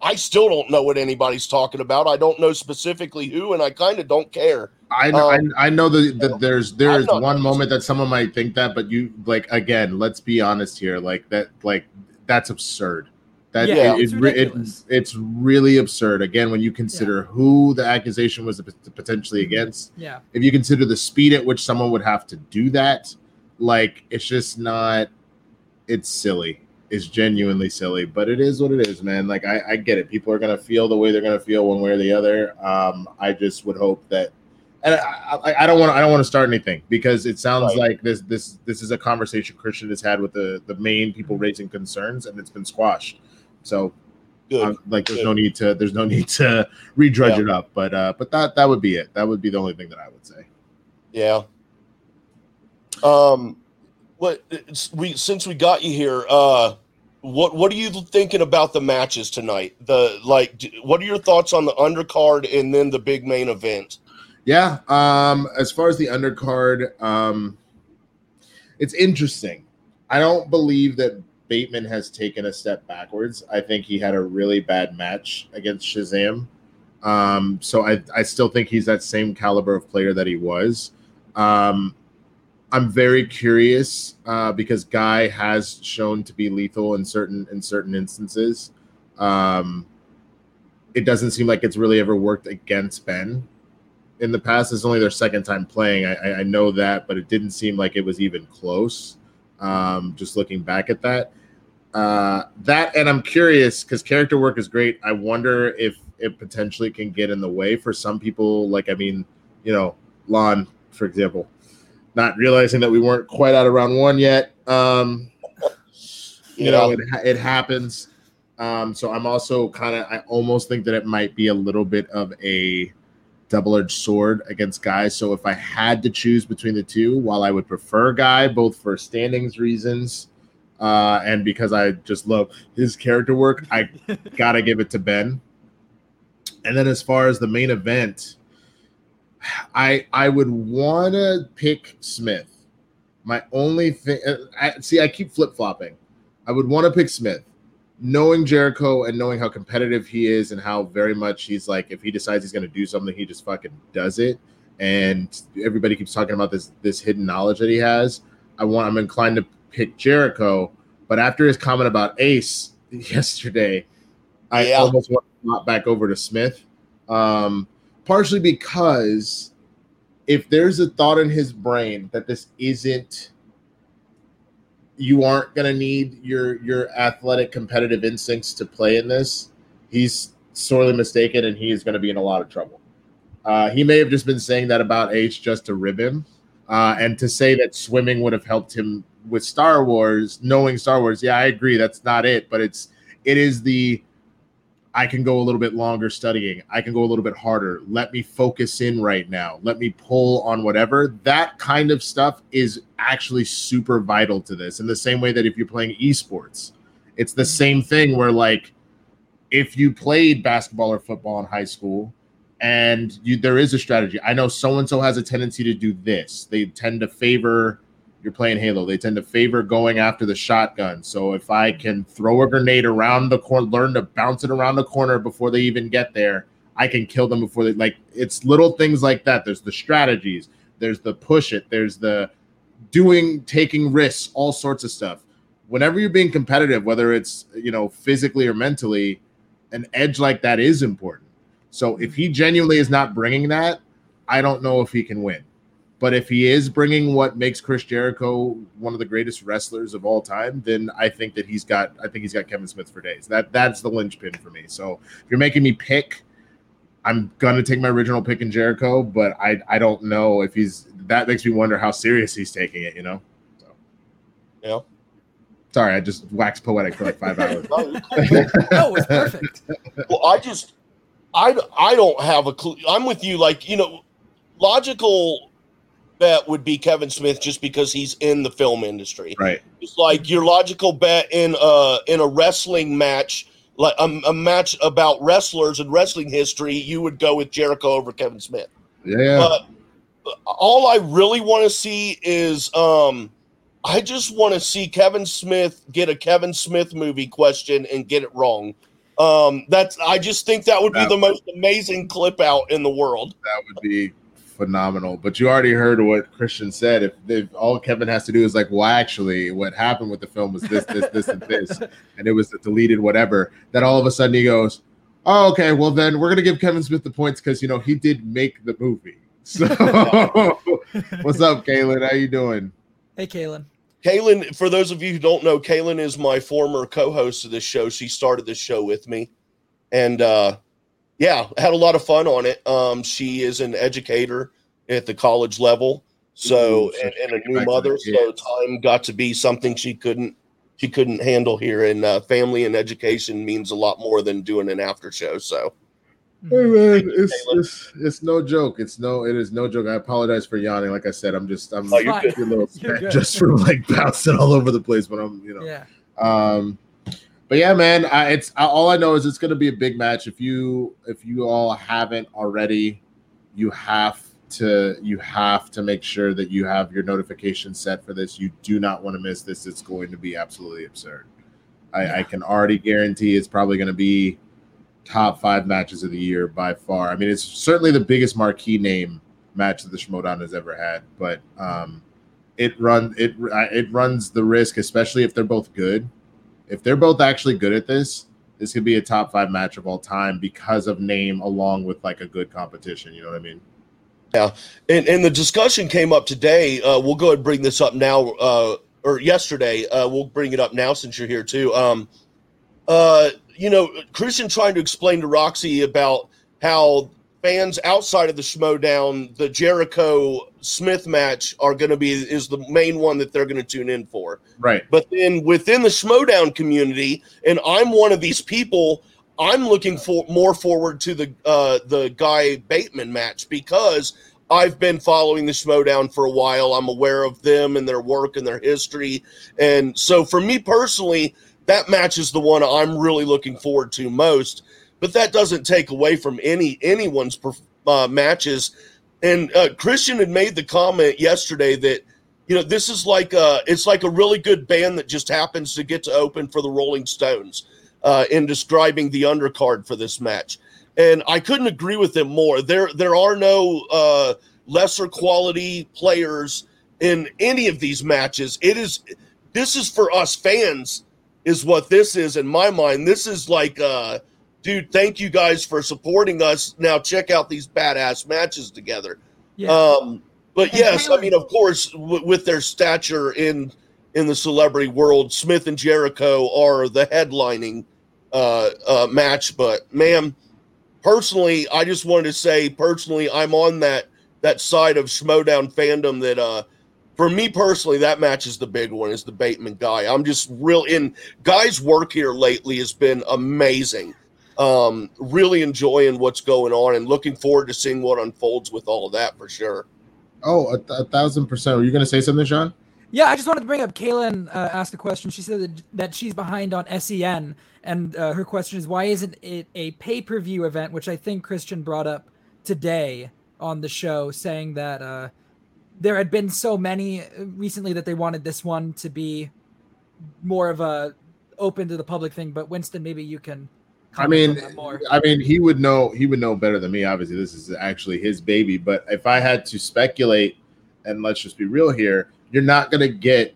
I still don't know what anybody's talking about. I don't know specifically who, and I kind of don't care. I know, um, I, I, know that, that there's there is one moment that someone might think that, but you like again. Let's be honest here. Like that, like that's absurd. That yeah, it, it, it, it's really absurd. Again, when you consider yeah. who the accusation was potentially mm-hmm. against, yeah. If you consider the speed at which someone would have to do that, like it's just not. It's silly. It's genuinely silly, but it is what it is, man. Like I, I get it. People are gonna feel the way they're gonna feel one way or the other. Um, I just would hope that and I, I, I, don't want I don't want to start anything because it sounds right. like this this this is a conversation Christian has had with the the main people mm-hmm. raising concerns and it's been squashed. So uh, like there's Good. no need to there's no need to redrudge yeah. it up. But uh but that that would be it. That would be the only thing that I would say. Yeah. Um what we since we got you here, uh what what are you thinking about the matches tonight? The like what are your thoughts on the undercard and then the big main event? Yeah, um as far as the undercard, um it's interesting. I don't believe that Bateman has taken a step backwards. I think he had a really bad match against Shazam. Um, so I, I still think he's that same caliber of player that he was. Um, I'm very curious uh, because Guy has shown to be lethal in certain in certain instances. Um, it doesn't seem like it's really ever worked against Ben in the past. It's only their second time playing. I, I know that, but it didn't seem like it was even close. Um, just looking back at that, uh, that and I'm curious because character work is great. I wonder if it potentially can get in the way for some people. Like, I mean, you know, Lon, for example, not realizing that we weren't quite out of round one yet. Um, you yeah. know, it, it happens. Um, so I'm also kind of, I almost think that it might be a little bit of a double-edged sword against guys. So if I had to choose between the two, while I would prefer Guy both for standings reasons uh, and because I just love his character work, I gotta give it to Ben. And then as far as the main event, I I would want to pick Smith. My only thing, uh, I, see, I keep flip flopping. I would want to pick Smith, knowing Jericho and knowing how competitive he is and how very much he's like, if he decides he's going to do something, he just fucking does it. And everybody keeps talking about this this hidden knowledge that he has. I want. I'm inclined to pick Jericho. But after his comment about Ace yesterday, I almost want to back over to Smith. Um, partially because if there's a thought in his brain that this isn't you aren't going to need your your athletic competitive instincts to play in this he's sorely mistaken and he is going to be in a lot of trouble. Uh, he may have just been saying that about h just to rib him uh, and to say that swimming would have helped him with star wars knowing star wars. Yeah i agree that's not it but it's it is the I can go a little bit longer studying. I can go a little bit harder. Let me focus in right now. Let me pull on whatever. That kind of stuff is actually super vital to this. In the same way that if you're playing esports, it's the mm-hmm. same thing where, like, if you played basketball or football in high school and you, there is a strategy, I know so and so has a tendency to do this. They tend to favor you're playing Halo, they tend to favor going after the shotgun. So if I can throw a grenade around the corner, learn to bounce it around the corner before they even get there, I can kill them before they like it's little things like that. There's the strategies, there's the push it, there's the doing taking risks, all sorts of stuff. Whenever you're being competitive, whether it's you know physically or mentally, an edge like that is important. So if he genuinely is not bringing that, I don't know if he can win. But if he is bringing what makes Chris Jericho one of the greatest wrestlers of all time, then I think that he's got I think he's got Kevin Smith for days. That that's the linchpin for me. So if you're making me pick, I'm gonna take my original pick in Jericho, but I I don't know if he's that makes me wonder how serious he's taking it. You know. So. Yeah. Sorry, I just waxed poetic for like five hours. no, it's perfect. Well, I just I I don't have a clue. I'm with you. Like you know, logical bet would be Kevin Smith just because he's in the film industry. Right. It's like your logical bet in a in a wrestling match, like a, a match about wrestlers and wrestling history, you would go with Jericho over Kevin Smith. Yeah. But all I really want to see is um I just want to see Kevin Smith get a Kevin Smith movie question and get it wrong. Um, that's I just think that would be That- the most amazing clip out in the world. that would be phenomenal. But you already heard what Christian said. If, if all Kevin has to do is like, well, actually, what happened with the film was this, this, this, and this, and it was the deleted whatever. Then all of a sudden he goes, "Oh, okay. Well, then we're gonna give Kevin Smith the points because you know he did make the movie." So, what's up, Kaylin? How you doing? Hey, Kaylin. Kaylin, for those of you who don't know, Kaylin is my former co-host of this show. She started this show with me, and uh, yeah, had a lot of fun on it. Um, she is an educator at the college level, so Ooh, so and, and a new back to the mother. So time got to be something she couldn't she couldn't handle here, and uh, family and education means a lot more than doing an after show. So Hey man, it's, it's it's no joke. It's no it is no joke. I apologize for yawning. Like I said, I'm just I'm Oh, you're good. a little You're good. just from like bouncing all over the place. But I'm you know Yeah. Um, but yeah, man, I, it's all I know is it's going to be a big match. If you if you all haven't already, you have to you have to make sure that you have your notification set for this. You do not want to miss this. It's going to be absolutely absurd. I, I can already guarantee it's probably going to be top five matches of the year by far. I mean, it's certainly the biggest marquee name match that the Schmodown has ever had, but um, it run it it runs the risk, especially if they're both good. If they're both actually good at this, this could be a top five match of all time because of name, along with like a good competition. You know what I mean? Yeah. And and the discussion came up today. Uh, we'll go ahead and bring this up now, uh, or yesterday. Uh, we'll bring it up now since you're here too. Um, uh, you know, Christian trying to explain to Roxy about how fans outside of the Schmodown, the Jericho Smith match, are going to be is the main one that they're going to tune in for. Right. But then within the Schmodown community, and I'm one of these people, I'm looking for more forward to the uh, the Guy Bateman match because I've been following the Schmodown for a while. I'm aware of them and their work and their history, and so for me personally, that match is the one I'm really looking forward to most. But that doesn't take away from any anyone's uh, matches. And uh, Christian had made the comment yesterday that you know this is like a it's like a really good band that just happens to get to open for the rolling stones uh, in describing the undercard for this match. And i couldn't agree with him more. There there are no uh, lesser quality players in any of these matches. It is this is for us fans is what this is in my mind. This is like uh dude, thank you guys for supporting us. Now check out these badass matches together. Yeah. Um, but And yes, I mean, of course, w- with their stature in in the celebrity world, Smith and Jericho are the headlining uh, uh, match. But ma'am, personally, I just wanted to say, personally, I'm on that that side of Schmodown fandom that uh for me personally, that match is the big one, is the Bateman guy. I'm just real in guys' work here lately has been amazing. Um, really enjoying what's going on and looking forward to seeing what unfolds with all of that for sure. Oh, a, th- a thousand percent. Were you going to say something, Sean? Yeah, I just wanted to bring up Kaylin uh, asked a question. She said that, that she's behind on SEN, and uh, her question is why isn't it a pay per view event? Which I think Christian brought up today on the show, saying that uh, there had been so many uh, recently that they wanted this one to be more of a open to the public thing. But Winston, maybe you can. I mean. I mean, he would know. He would know better than me. Obviously, this is actually his baby. But if I had to speculate, and let's just be real here, you're not gonna get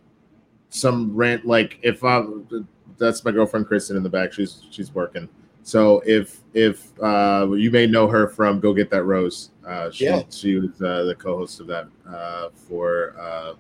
some rant like if I. That's my girlfriend Kristen in the back. She's she's working. So if if uh, you may know her from Go Get That Rose, uh, she Yeah. she was uh, the co-host of that uh, for uh,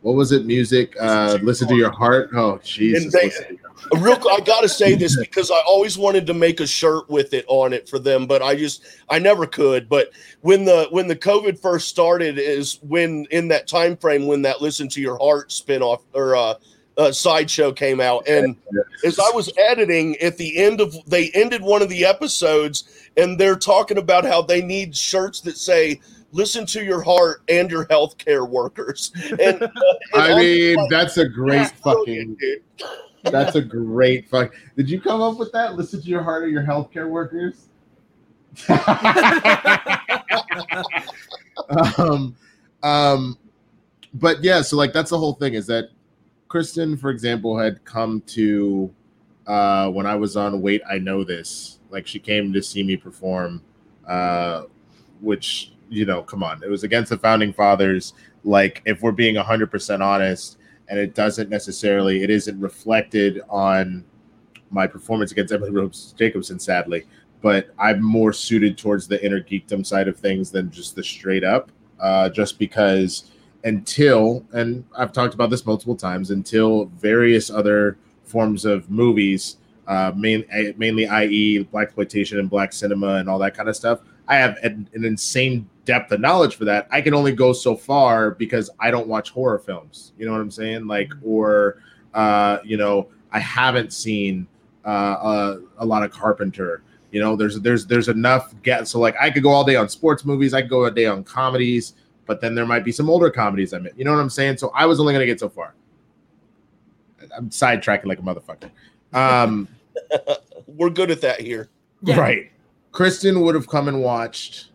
what was it? Music. Uh, Listen to your heart. Oh Jesus! listen to your real I gotta say this because I always wanted to make a shirt with it on it for them, but I just I never could. But when the when the COVID first started is when in that time frame when that Listen to Your Heart spinoff or uh, uh sideshow came out. And as I was editing at the end of they ended one of the episodes and they're talking about how they need shirts that say listen to your heart and your healthcare workers. And, uh, and I mean, that's a great "Yeah, fucking. dude." That's a great fuck. Did you come up with that? Listen to your heart of your healthcare workers. um, um, but yeah, so like that's the whole thing is that Kristen, for example, had come to uh, when I was on Wait, I Know This. Like she came to see me perform, uh, which you know, come on, it was against the founding fathers. Like if we're being hundred percent honest, and it doesn't necessarily, it isn't reflected on my performance against Emily Rose Jacobson, sadly. But I'm more suited towards the inner geekdom side of things than just the straight up. Uh, just because until, and I've talked about this multiple times, until various other forms of movies, uh, main, mainly i.e. black exploitation and black cinema and all that kind of stuff, I have an, an insane depth of knowledge for that. I can only go so far because I don't watch horror films. You know what I'm saying? Like, or uh, you know, I haven't seen uh, uh, a lot of Carpenter. You know, there's there's there's enough get so like I could go all day on sports movies, I could go a day on comedies, but then there might be some older comedies I'm in. You know what I'm saying? So I was only gonna get so far. I'm sidetracking like a motherfucker. Um, We're good at that here. Yeah. Right. Kristen would have come and watched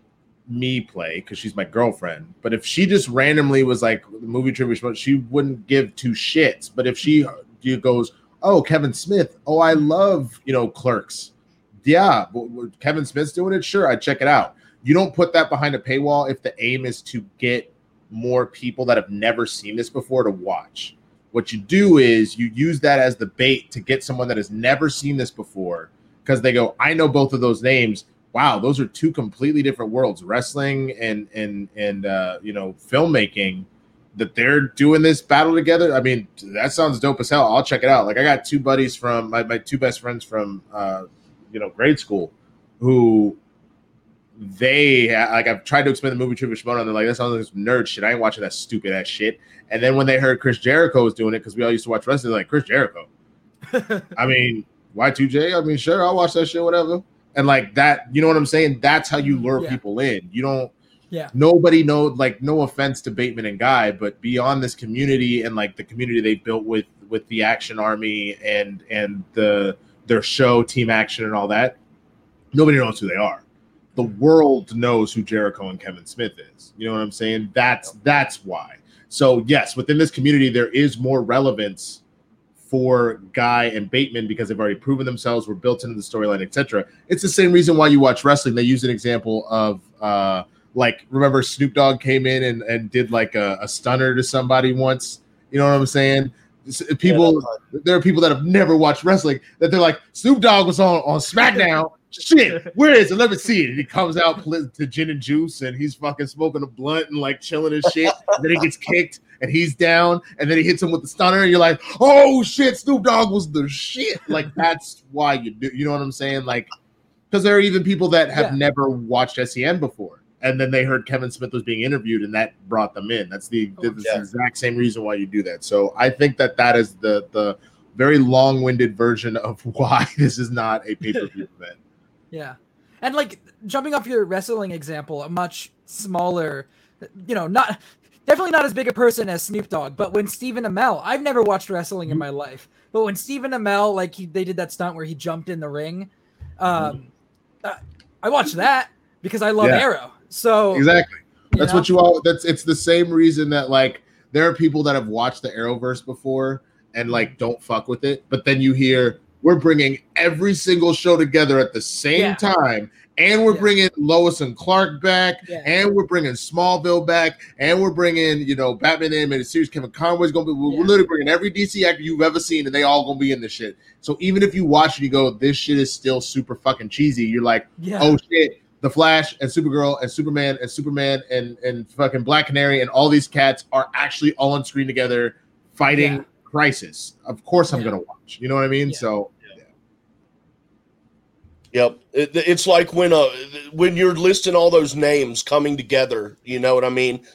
me play because she's my girlfriend. But if she just randomly was like the movie trivia, she wouldn't give two shits. But if she she goes, "Oh, Kevin Smith. Oh, I love you know Clerks. Yeah, but but Kevin Smith's doing it. Sure, I check it out. You don't put that behind a paywall if the aim is to get more people that have never seen this before to watch. What you do is you use that as the bait to get someone that has never seen this before because they go, I know both of those names. Wow, those are two completely different worlds, wrestling and and and uh, you know filmmaking. That they're doing this battle together. I mean, that sounds dope as hell. I'll check it out. Like I got two buddies from my, my two best friends from uh, you know grade school who they like I've tried to explain the movie Trivia Schmodown, and they're like, that sounds like some nerd shit. I ain't watching that stupid ass shit. And then when they heard Chris Jericho was doing it, because we all used to watch wrestling, they're like Chris Jericho. I mean, Y2J, I mean, sure, I'll watch that shit, whatever. And like that, you know what I'm saying? That's how you lure Yeah. people in. You don't Yeah. nobody know like no offense to Bateman and Guy, but beyond this community and like the community they built with with the action army and and the their show, team action and all that, nobody knows who they are. The world knows who Jericho and Kevin Smith is. You know what I'm saying? That's that's why. So yes, within this community, there is more relevance for Guy and Bateman because they've already proven themselves, were built into the storyline, etc. It's the same reason why you watch wrestling. They use an example of uh like remember Snoop Dogg came in and, and did like a, a stunner to somebody once. You know what I'm saying? people there are people that have never watched wrestling that they're like Snoop Dogg was on on SmackDown. Shit, where is it? Let me see it. And he comes out to gin and juice, and he's fucking smoking a blunt and like chilling and shit. And then he gets kicked, and he's down, and then he hits him with the stunner, and you're like, oh shit, Snoop Dogg was the shit. Like that's why you do. You know what I'm saying? Like, because there are even people that have Yeah. never watched SEN before, and then they heard Kevin Smith was being interviewed, and that brought them in. That's the, Oh, the yeah. exact same reason why you do that. So I think that that is the the very long-winded version of why this is not a pay-per-view event. Yeah. And like jumping off your wrestling example, a much smaller, you know, not definitely not as big a person as Snoop Dogg, but when Stephen Amell, I've never watched wrestling in my life, but when Stephen Amell, like he, they did that stunt where he jumped in the ring, um, uh, I watched that because I love Yeah. Arrow. So Exactly. That's know? what you all. That's it's the same reason that like there are people that have watched the Arrowverse before and like don't fuck with it, but then you hear we're bringing every single show together at the same Yeah. time, and we're Yeah. bringing Lois and Clark back, Yeah. and we're bringing Smallville back, and we're bringing you know Batman animated series. Kevin Conroy's gonna be. We're Yeah. literally bringing every DC actor you've ever seen, and they all gonna be in this shit. So even if you watch it, you go, this shit is still super fucking cheesy. You're like oh shit, the Flash and Supergirl and Superman and Superman and and fucking Black Canary and all these cats are actually all on screen together fighting. Crisis. Of course, I'm Yeah. gonna watch. You know what I mean? Yeah. So Yep, it, it's like when uh when you're listing all those names coming together. You know what I mean?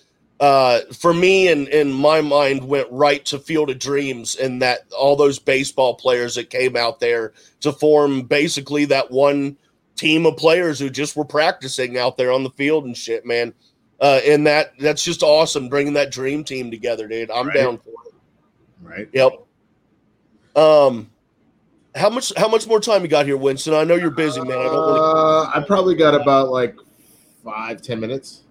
Uh, for me, and in my mind, went right to Field of Dreams, and that all those baseball players that came out there to form basically that one team of players who just were practicing out there on the field and shit, man. Uh, and that that's just awesome, bringing that dream team together, dude. I'm Right. down for it. Right. Yep. Um, how much how much more time you got here, Winston? I know you're busy, man. I don't want to Uh, I probably got about like five, ten minutes.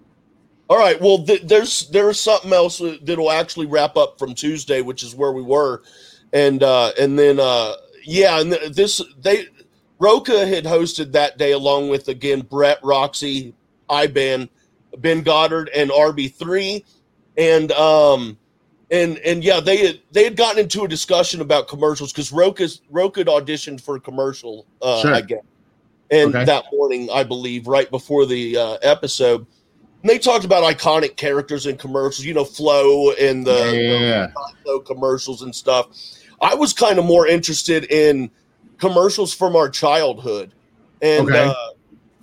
All right. Well, th- there's there's something else that'll actually wrap up from Tuesday, which is where we were, and uh, and then uh, yeah, and th- this they Roca had hosted that day along with again Brett, Roxy, Iban, Ben Goddard, and RB three, and um and and yeah, they had they had gotten into a discussion about commercials because Roca's Roca had auditioned for a commercial, uh, Sure. I guess, and Okay. that morning, I believe, right before the uh, episode. And they talked about iconic characters in commercials, you know, Flo and the, yeah, the Flo commercials and stuff. I was kind of more interested in commercials from our childhood, and Okay. uh,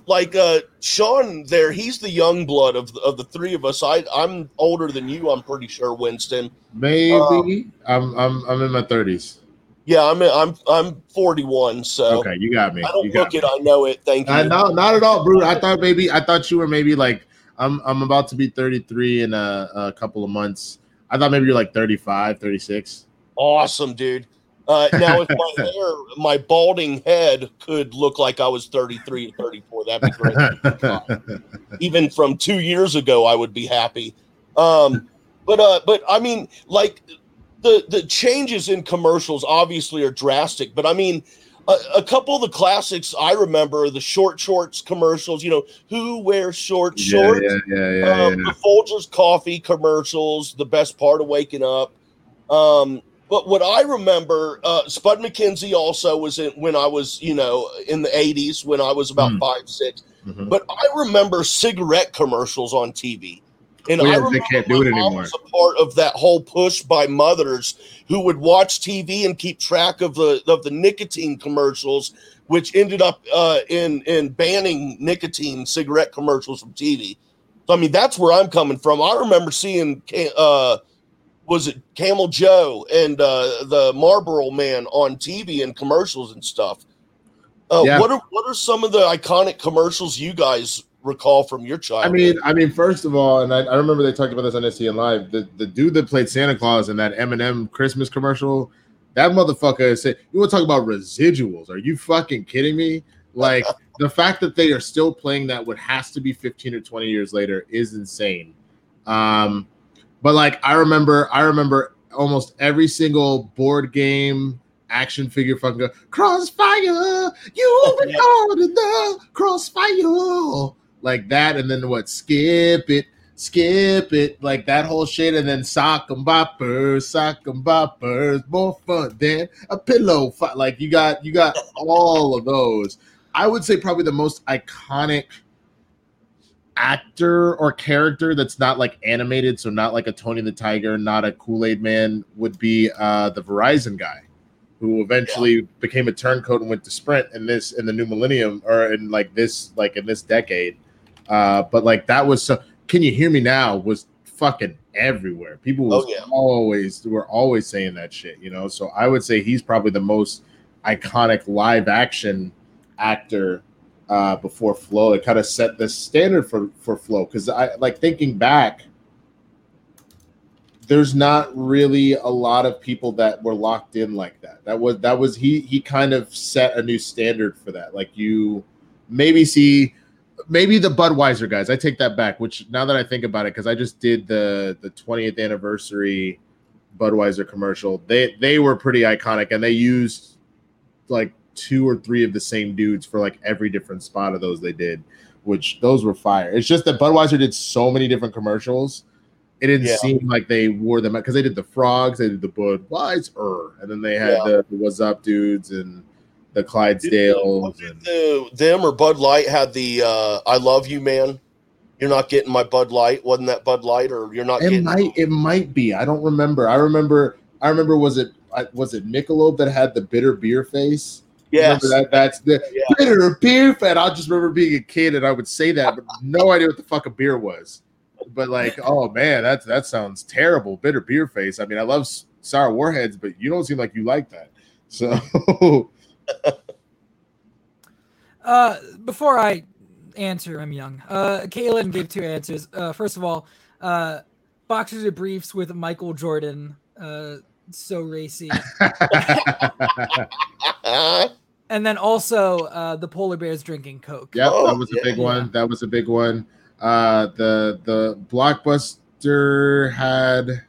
like uh, Sean, there, he's the young blood of the, of the three of us. I I'm older than you. I'm pretty sure, Winston. maybe. Um, I'm I'm I'm in my thirties. Yeah, I'm I'm I'm 41, so Okay, you got me. I don't You look me. it. I know it. Thank you. Uh, no, not at all, bro. I thought maybe I thought you were maybe like I'm I'm about to be 33 in a, a couple of months. I thought maybe you're like 35, 36. Awesome, dude. Uh, now, if my hair, my balding head could look like I was 33 or 34, that'd be great. Even from two years ago, I would be happy. Um, but, uh, but I mean, like the the changes in commercials obviously are drastic. But I mean, a, a couple of the classics I remember are the short shorts commercials. You know, who wears short shorts? yeah, yeah, yeah, um, the Folgers coffee commercials, the best part of waking up. Um, but what I remember, uh, Spuds MacKenzie also was in when I was, you know, in the '80s when I was about Hmm. five, six. Mhm. But I remember cigarette commercials on TV, and I they remember can't do it anymore. Was a part of that whole push by mothers who would watch TV and keep track of the of the nicotine commercials, which ended up uh, in in banning nicotine cigarette commercials from TV. So I mean, that's where I'm coming from. I remember seeing, uh, was it Camel Joe and uh, the Marlboro Man on TV and commercials and stuff. Uh, Yeah. What are what are some of the iconic commercials you guys recall from your childhood? I mean, I mean, first of all, and I, I remember they talked about this on SEN Live. The the dude that played Santa Claus in that M&M Christmas commercial, that motherfucker said, "You want to talk about residuals? Are you fucking kidding me?" Like the fact that they are still playing that, what has to be 15 or 20 years later, is insane. Um, but like I remember, I remember almost every single board game action figure fucking go, crossfire, you caught in the crossfire like that, and then what? Skip it, skip it, like that whole shit, and then sock 'em boppers, sock 'em boppers, more fun than a pillow fight. Like you got you got all of those. I would say probably the most iconic actor or character that's not like animated, so not like a Tony the Tiger, not a Kool Aid Man, would be uh, the Verizon guy, who eventually yeah. became a turncoat and went to Sprint in this in the new millennium or in like this like in this decade. Uh, but like that was so. Can you hear me now? Was fucking everywhere. People was oh, yeah. always were always saying that shit, you know. So I would say he's probably the most iconic live action actor uh, before Flo. It kind of set the standard for for Flo because I like thinking back. There's not really a lot of people that were locked in like that. That was that was he he kind of set a new standard for that. Like you maybe see maybe the Budweiser guys. I take that back. Which now that I think about it, because I just did the the 20th anniversary Budweiser commercial. They they were pretty iconic, and they used like two or three of the same dudes for like every different spot of those they did, which those were fire. It's just that Budweiser did so many different commercials. It didn't yeah. seem like they wore them because they did the frogs, they did the Budweiser, and then they had yeah. the, the What's Up dudes and the Clydesdales. And, the, them or Bud Light had the uh, "I love you, man." You're not getting my Bud Light. Wasn't that Bud Light, or you're not? It getting might. It might be. I don't remember. I remember. I remember. Was it? Was it Michelob that had the bitter beer face? Yes. That, that's the yeah. bitter beer fan. I just remember being a kid and I would say that, but no idea what the fuck a beer was. But like, oh man, that's that sounds terrible. Bitter beer face. I mean, I love sour warheads, but you don't seem like you like that. So uh before I answer, I'm young. Uh Kaylin gave two answers. Uh first of all, uh boxers or briefs with Michael Jordan. Uh so racy. and then also uh, the polar bears drinking Coke. Yep, that was a big yeah. one. That was a big one. Uh, the the blockbuster had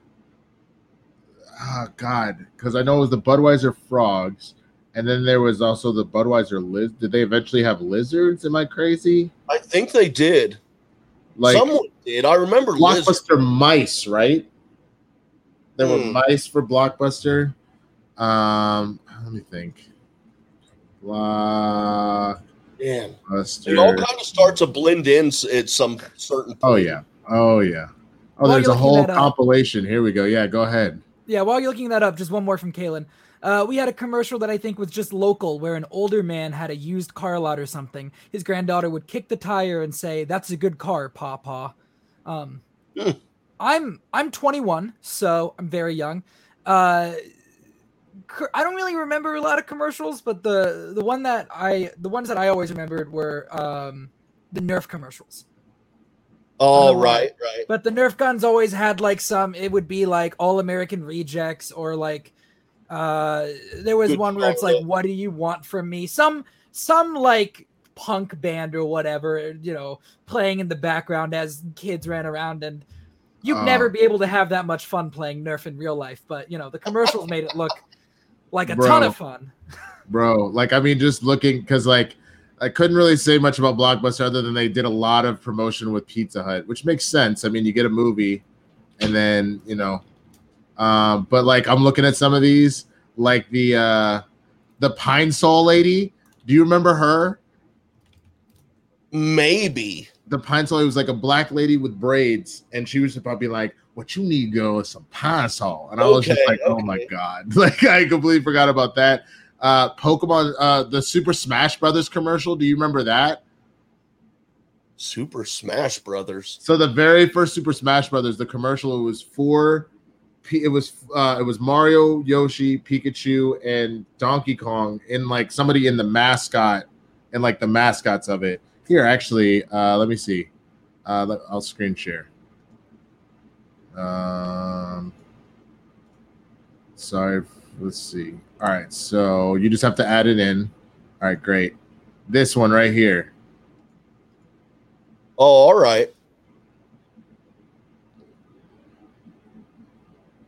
oh god, because I know it was the Budweiser frogs, and then there was also the Budweiser liz. Did they eventually have lizards? Am I crazy? I think they did. Like someone did. I remember blockbuster lizards. mice, right? There were hmm. mice for Blockbuster. Um, let me think. Blockbuster. Man, it all kind of starts to blend in at some certain. Oh, point. Oh yeah. Oh yeah. Oh, while there's a whole compilation. Here we go. Yeah, go ahead. Yeah, while you're looking that up, just one more from Kaylin. Uh, we had a commercial that I think was just local, where an older man had a used car lot or something. His granddaughter would kick the tire and say, "That's a good car, Papa." Um, mm. I'm I'm 21, so I'm very young. Uh, I don't really remember a lot of commercials, but the the one that I the ones that I always remembered were um, the Nerf commercials. Oh right, right. But the Nerf guns always had like some. It would be like All American Rejects or like uh, there was Good one where it's like, "What do you want from me?" Some some like punk band or whatever, you know, playing in the background as kids ran around and You'd uh, never be able to have that much fun playing Nerf in real life, but you know the commercials made it look like a bro, ton of fun. bro, like I mean, just looking because like I couldn't really say much about Blockbuster other than they did a lot of promotion with Pizza Hut, which makes sense. I mean, you get a movie, and then you know, um, but like I'm looking at some of these, like the uh the Pine Sol lady. Do you remember her? Maybe the pine sol It was like a black lady with braids, and she was probably like, "What you need, girl, is some pine sol." And I was just like, okay. "Oh my god!" Like I completely forgot about that. Uh, Pokemon, uh, the Super Smash Brothers commercial. Do you remember that? Super Smash Brothers. So the very first Super Smash Brothers, the commercial it was for it was uh it was Mario, Yoshi, Pikachu, and Donkey Kong in like somebody in the mascot and like the mascots of it. Here, actually, uh, let me see. Uh, let, I'll screen share. Um, sorry. Let's see. All right. So you just have to add it in. All right. Great. This one right here. Oh, all right.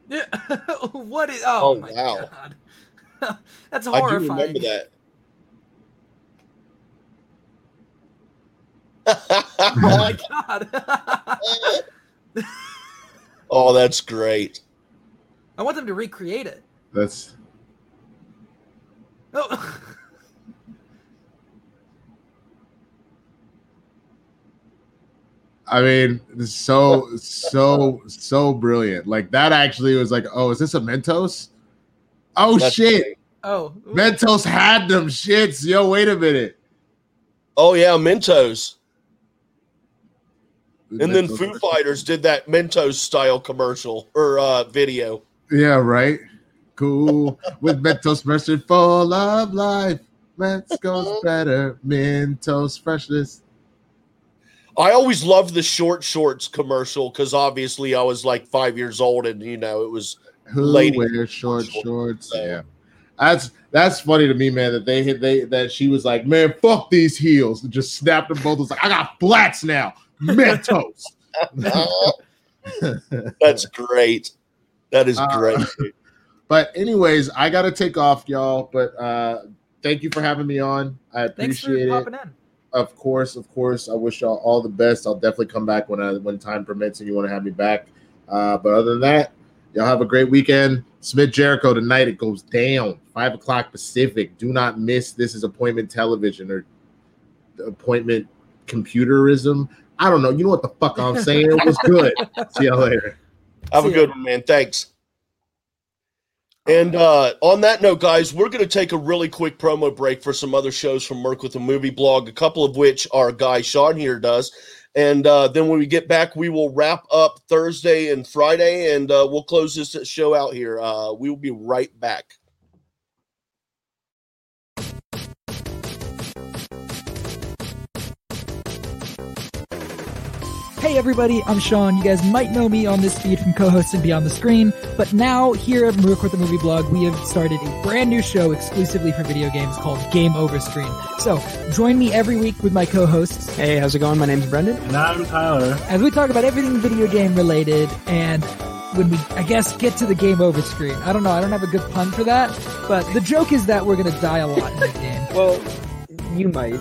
Yeah. what is? Oh, oh my wow. god. That's horrifying. I do remember that. oh my god! Oh, that's great. I want them to recreate it. That's Oh. I mean, so so so brilliant. Like that actually was like, oh, is this a Mentos? Oh That's shit. great. Oh. Mentos had them shits. Yo, wait a minute. Oh yeah, Mentos. And then Foo Fighters did that Mentos style commercial or uh, video. Yeah, right. Cool. With Mentos version full of life. Mentos better. Mentos freshness. I always loved the short shorts commercial because obviously I was like five years old and you know it was Who Lady wears short shorts. shorts? So- Yeah. That's that's funny to me, man. That they they that she was like, man, fuck these heels, and just snapped them both. Was like, I got flats now, Mentos. that's great. That is Uh, great. But anyways, I gotta take off, y'all. But uh thank you for having me on. I Thanks for appreciate it. popping in. Of course, of course. I wish y'all all the best. I'll definitely come back when I when time permits and you want to have me back. Uh, but other than that, y'all have a great weekend. Smith Jericho tonight. It goes down five o'clock Pacific. Do not miss. This is appointment television or appointment computerism. I don't know. You know what the fuck I'm saying? It was good. See y'all later. Have a See ya. good one, man. Thanks. And uh, on that note, guys, we're going to take a really quick promo break for some other shows from Merc with a Movie Blog, a couple of which our guy Sean here does. And uh, then when we get back, we will wrap up Thursday and Friday, and uh, we'll close this show out here. Uh, we will be right back. Hey everybody, I'm Sean. You guys might know me on this feed from co-hosting Beyond the Screen, but now here at Merc with the Movie Blog, we have started a brand new show exclusively for video games called Game Over Screen. So join me every week with my co-hosts Hey, how's it going? My name's Brendan. And I'm Tyler. as we talk about everything video game related and when we, I guess, get to the game over screen. I don't know. I don't have a good pun for that, but the joke is that we're going to die a lot in the game. Well, you might.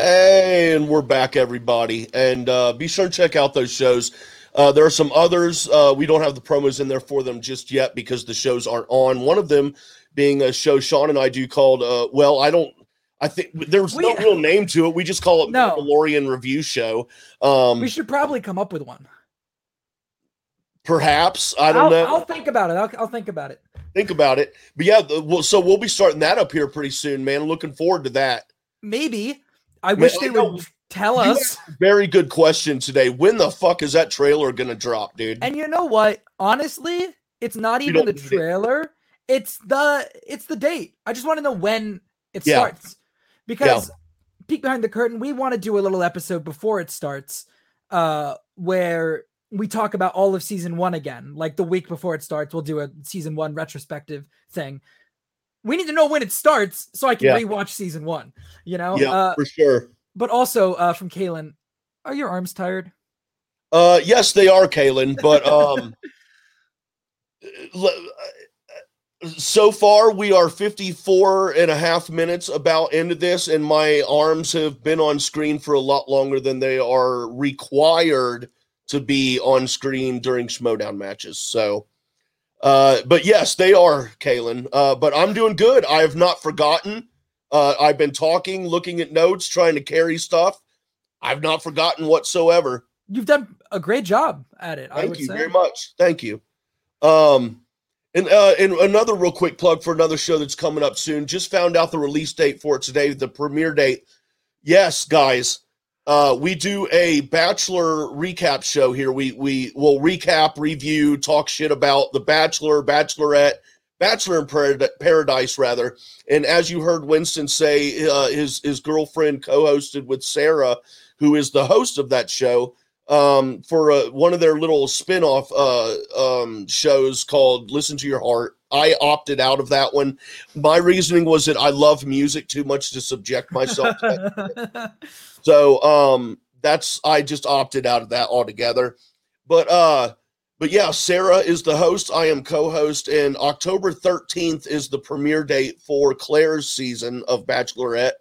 And we're back, everybody. And uh, be sure to check out those shows. Uh, there are some others. Uh, we don't have the promos in there for them just yet because the shows aren't on. One of them being a show Sean and I do called, uh, well, I don't, I think there's no real name to it. We just call it No. Mandalorian Review Show. Um, We should probably come up with one. perhaps. I don't I'll, know. I'll think about it. I'll, I'll think about it. Think about it. But yeah, the, well, so we'll be starting that up here pretty soon, man. Looking forward to that. Maybe. I wish I they know. would tell us. Very good question today. When the fuck is that trailer to drop, dude? And you know what? Honestly, it's not even the trailer. It's the it's the date. I just want to know when it Yeah. starts. Because peek behind the curtain, we want to do a little episode before it starts, uh, where we talk about all of season one again. Like the week before it starts, we'll do a season one retrospective thing. We need to know when it starts so I can Yeah. rewatch season one. You know, yeah, uh, for sure. but also uh, from Kaylin, are your arms tired? Uh, yes, they are, Kaylin. But um, so far we are 54 and a half minutes about into this and my arms have been on screen for a lot longer than they are required to be on screen during schmodown matches so uh but yes they are Kaylin. uh but i'm doing good i have not forgotten uh i've been talking looking at notes trying to carry stuff i've not forgotten whatsoever You've done a great job at it. I Thank you say. very much. Thank you. Um, and uh, and another real quick plug for another show that's coming up soon. Just found out the release date for it today, the premiere date. Yes, guys, uh, we do a Bachelor recap show here. We we will recap, review, talk shit about the Bachelor, Bachelorette, Bachelor in Parad- Paradise, rather. And as you heard Winston say, uh, his his girlfriend co-hosted with Sarah, who is the host of that show um, for uh, one of their little spin-off uh, um, shows called Listen to Your Heart. I opted out of that one. My reasoning was that I love music too much to subject myself to. So um, that's I just opted out of that altogether. But uh, but yeah, Sarah is the host. I am co-host, and October 13th is the premiere date for Clare's season of Bachelorette.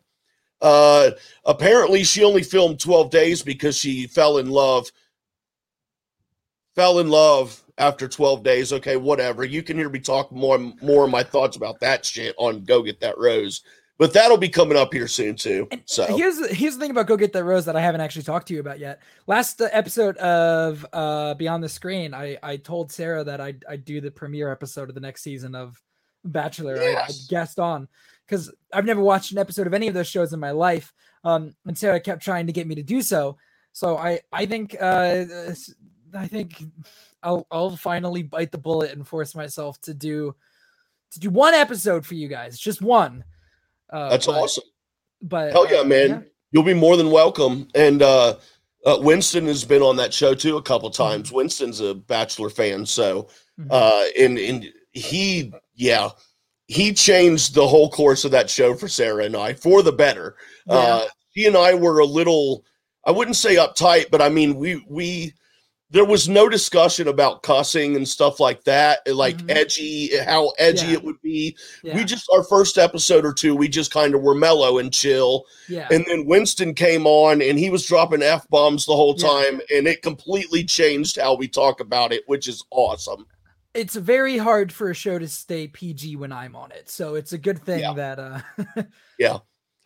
Uh, apparently, she only filmed 12 days because she fell in love. Fell in love after 12 days. Okay, whatever. You can hear me talk more more of my thoughts about that shit on Go Get That Rose. But that'll be coming up here soon too. And So here's the- here's the thing about Go Get That Rose that I haven't actually talked to you about yet. Last uh, episode of uh, Beyond the Screen, I I told Sarah that I I do the premiere episode of the next season of Bachelor. I, I Yes. guessed on because I've never watched an episode of any of those shows in my life. Um, and Sarah kept trying to get me to do so. So I I think uh, I think I'll I'll finally bite the bullet and force myself to do to do one episode for you guys, just one. Uh, that's but- awesome. But Hell yeah, uh, man. You'll be more than welcome. And uh, uh, Winston has been on that show too a couple times. Winston's a Bachelor fan, so Mhm. uh, and and he, yeah, he changed the whole course of that show for Sarah and I for the better. Uh, he and I were a little, I wouldn't say uptight, but I mean we we there was no discussion about cussing and stuff like that, like Mhm. edgy, how edgy Yeah. it would be. yeah, We just our first episode or two, we just kind of were mellow and chill. yeah. And then Winston came on and he was dropping F bombs the whole Yeah. time, and it completely changed how we talk about it, which is awesome. it's very hard for a show to stay PG when I'm on it. So it's a good thing Yeah. that uh Yeah.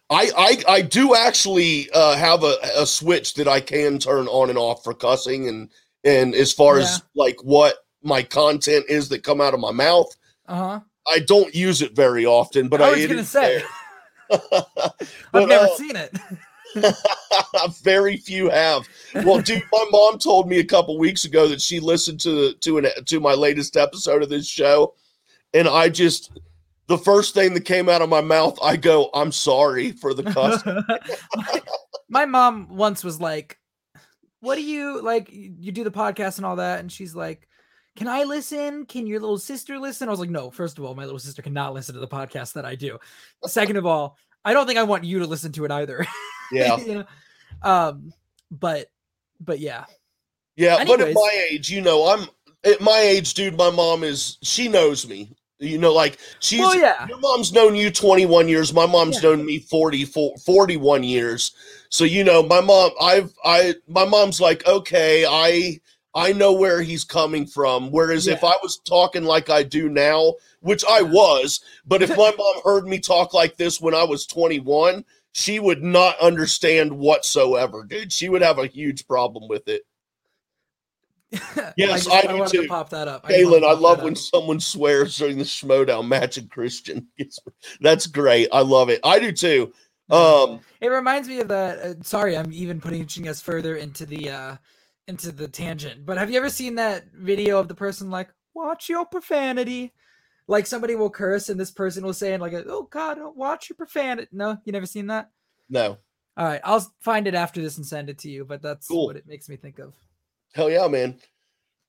I I, I do actually uh, have a, a switch that I can turn on and off for cussing and and as far Yeah. as like what my content is that come out of my mouth, uh-huh. I don't use it very often. But I I, was it gonna say there. I've never uh, seen it. Very few have. Well, dude, my mom told me a couple weeks ago that she listened to to an to my latest episode of this show, and I just the first thing that came out of my mouth, I go, "I'm sorry for the cuss." my, my mom once was like, "What do you like? You do the podcast and all that?" And she's like, "Can I listen? Can your little sister listen?" I was like, "No. First of all, my little sister cannot listen to the podcast that I do. Second of all, I don't think I want you to listen to it either." yeah, you know? Um, but but yeah, yeah. But at my age, you know, I'm at my age, dude. My mom is she knows me. You know, like she's well, yeah, Your mom's known you 21 years. My mom's Yeah. known me 40, 41 years. So, you know, my mom, I've, I, my mom's like, okay, I, I know where he's coming from. Whereas if I was talking like I do now, which I was, but if my mom heard me talk like this when I was 21, she would not understand whatsoever, dude. She would have a huge problem with it. Yes, just- I do wanted too. to pop that up. Kaylin, to I love when up. someone swears during the Schmodown match in Christian. That's great. I love it. I do too. Um, It reminds me of that. Uh, sorry, I'm even putting us further into the uh into the tangent. But have you ever seen that video of the person like, "Watch your profanity"? Like somebody will curse and this person will say, "Like, oh God, watch your profanity." No, you never seen that. no. All right, I'll find it after this and send it to you. But that's Cool. what it makes me think of. Hell yeah, man.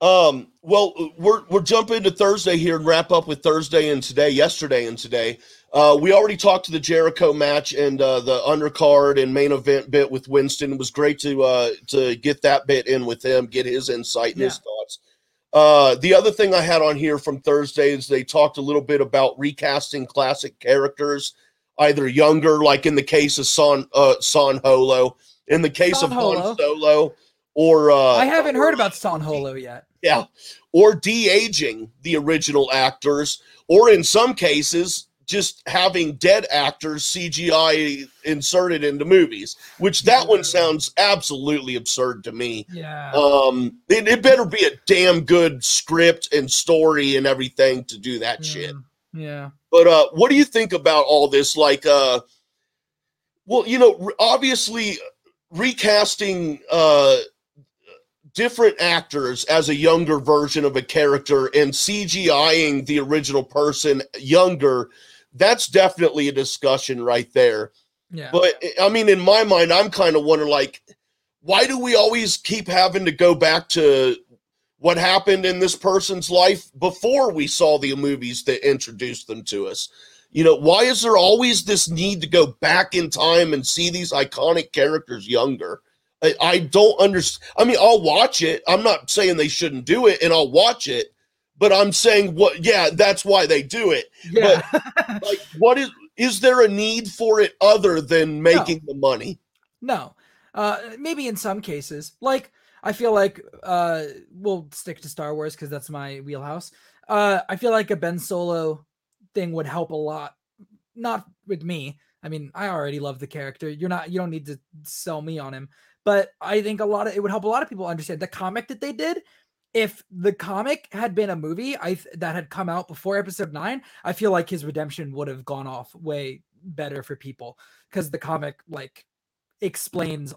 Um, well, we're we're jumping into Thursday here and wrap up with Thursday and today, yesterday and today. Uh, we already talked to the Jericho match and uh, the undercard and main event bit with Winston. It was great to uh, to get that bit in with him, get his insight and his thoughts. Uh, the other thing I had on here from Thursday is they talked a little bit about recasting classic characters, either younger, like in the case of Son uh, Son Holo, in the case San of Han Solo, or uh, I haven't heard about San Holo yet. yeah, or de aging the original actors, or in some cases, just having dead actors CGI inserted into movies, which that one sounds absolutely absurd to me. Yeah. Um, it, it better be a damn good script and story and everything to do that shit. Yeah. But uh, what do you think about all this? Like, uh, well, you know, obviously recasting uh, different actors as a younger version of a character and CGIing the original person younger. That's definitely a discussion right there. Yeah. But I mean, in my mind, I'm kind of wondering, like, why do we always keep having to go back to what happened in this person's life before we saw the movies that introduced them to us? You know, why is there always this need to go back in time and see these iconic characters younger? I, I don't understand. I mean, I'll watch it. I'm not saying they shouldn't do it, and I'll watch it. But I'm saying, what? Yeah, that's why they do it. yeah. Like, what is? Is there a need for it other than making the money? No. Uh maybe in some cases. Like I feel like uh we'll stick to Star Wars cuz that's my wheelhouse. Uh I feel like a Ben Solo thing would help a lot. Not with me. I mean, I already love the character. You're not you don't need to sell me on him. But I think a lot of it would help a lot of people understand the comic that they did. If the comic had been a movie I th- that had come out before episode 9, I feel like his redemption would have gone off way better for people cuz the comic like explains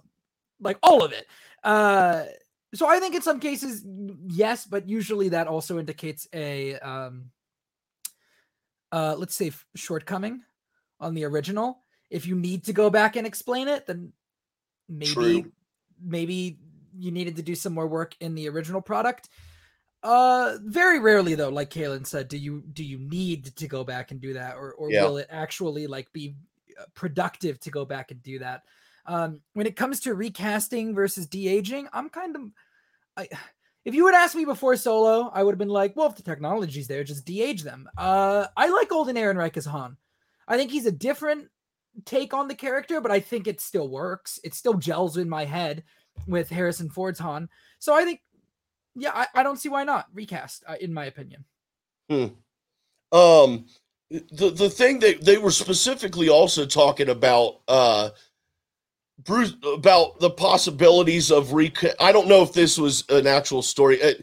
like all of it. Uh so I think in some cases yes, but usually that also indicates a um uh let's say f- shortcoming on the original. If you need to go back and explain it, then maybe True. Maybe you needed to do some more work in the original product. Uh very rarely though, like Kaylin said, do you do you need to go back and do that or or Yeah. will it actually like be uh, productive to go back and do that? Um when it comes to recasting versus de-aging, I'm kind of I if you would ask me before solo, I would have been like, well, if the technology's there, just de-age them. Uh I like Alden Ehrenreich as Han. I think he's a different take on the character, but I think it still works. It still gels in my head with Harrison Ford's Han. So I think, yeah, I, I don't see why not recast, uh, in my opinion. Um, the the thing that they were specifically also talking about, uh, Bruce about the possibilities of rec. I don't know if this was an actual story. Uh,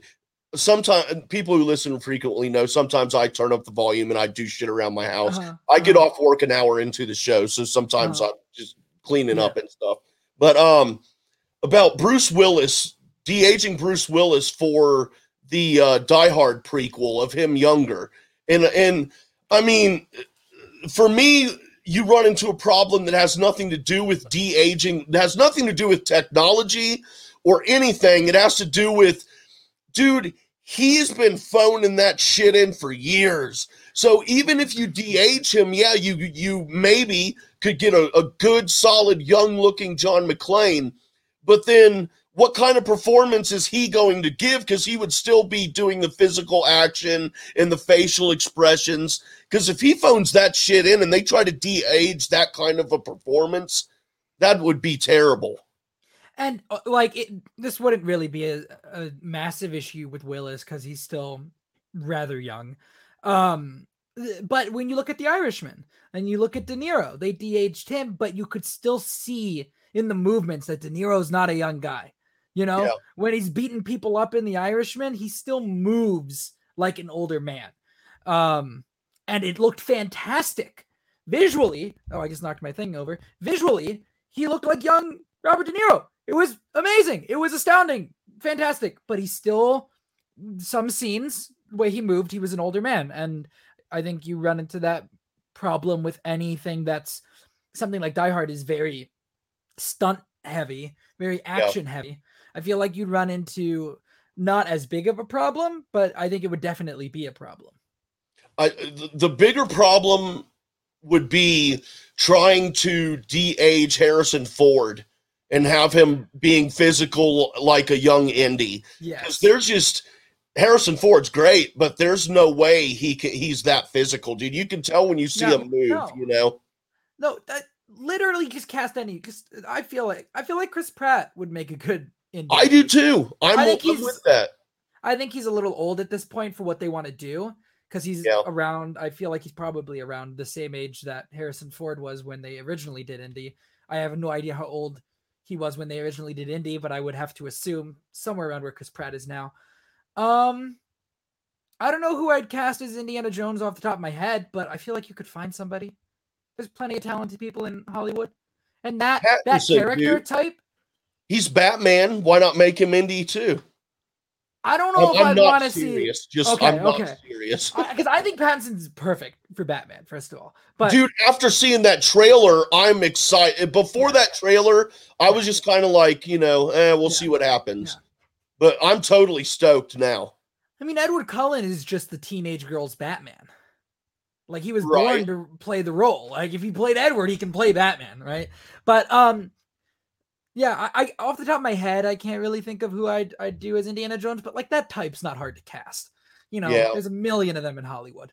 Sometimes people who listen frequently know. Sometimes I turn up the volume and I do shit around my house. Uh-huh, I get uh-huh. off work an hour into the show, so sometimes Uh-huh. I'm just cleaning Yeah. up and stuff. But um, about Bruce Willis de aging Bruce Willis for the uh, Die Hard prequel of him younger, and and I mean, for me, you run into a problem that has nothing to do with de aging. It has nothing to do with technology or anything. It has to do with, dude. He's been phoning that shit in for years. So even if you de-age him, yeah, you you maybe could get a, a good, solid, young-looking John McClane. But then what kind of performance is he going to give? Because he would still be doing the physical action and the facial expressions. Because if he phones that shit in and they try to de-age that kind of a performance, that would be terrible. And uh, like it, this wouldn't really be a, a massive issue with Willis because he's still rather young. Um, but when you look at the Irishman and you look at De Niro, they de-aged him, but you could still see in the movements that De Niro's not a young guy. You know, Yeah. when he's beating people up in the Irishman, he still moves like an older man. Um, and it looked fantastic visually. Oh, I just knocked my thing over. Visually, he looked like young Robert De Niro. It was amazing. It was astounding, fantastic. But he still, some scenes, the way he moved, he was an older man. And I think you run into that problem with anything that's something like Die Hard is very stunt heavy, very action heavy. I feel like you'd run into not as big of a problem, but I think it would definitely be a problem. I, the, the bigger problem would be trying to de-age Harrison Ford and have him being physical like a young Indy. because Yes. there's just Harrison Ford's great, but there's no way he can, he's that physical, dude. You can tell when you see No, him move, no. you know. No, that literally just cast any. Because I feel like I feel like Chris Pratt would make a good. Indy. I do too. I'm, I think he's- with that. I think he's a little old at this point for what they want to do because he's Yeah. around. I feel like he's probably around the same age that Harrison Ford was when they originally did Indy. I have no idea how old he was when they originally did Indy, but I would have to assume somewhere around where Chris Pratt is now. Um, I don't know who I'd cast as Indiana Jones off the top of my head, but I feel like you could find somebody. There's plenty of talented people in Hollywood, and that that character dude. type. He's Batman. Why not make him Indy too? I don't know I'm, if I'm I'd want to see. Just Okay, I'm not okay. serious. because I think Pattinson's perfect for Batman. First of all, but Dude, after seeing that trailer, I'm excited. Before that trailer, I was just kind of like, you know, eh, we'll Yeah. see what happens. Yeah. But I'm totally stoked now. I mean, Edward Cullen is just the teenage girl's Batman. Like he was Right. born to play the role. Like if he played Edward, he can play Batman, right? But um, yeah, I, I off the top of my head, I can't really think of who I'd I'd do as Indiana Jones. But like that type's not hard to cast. You know, Yeah. there's a million of them in Hollywood.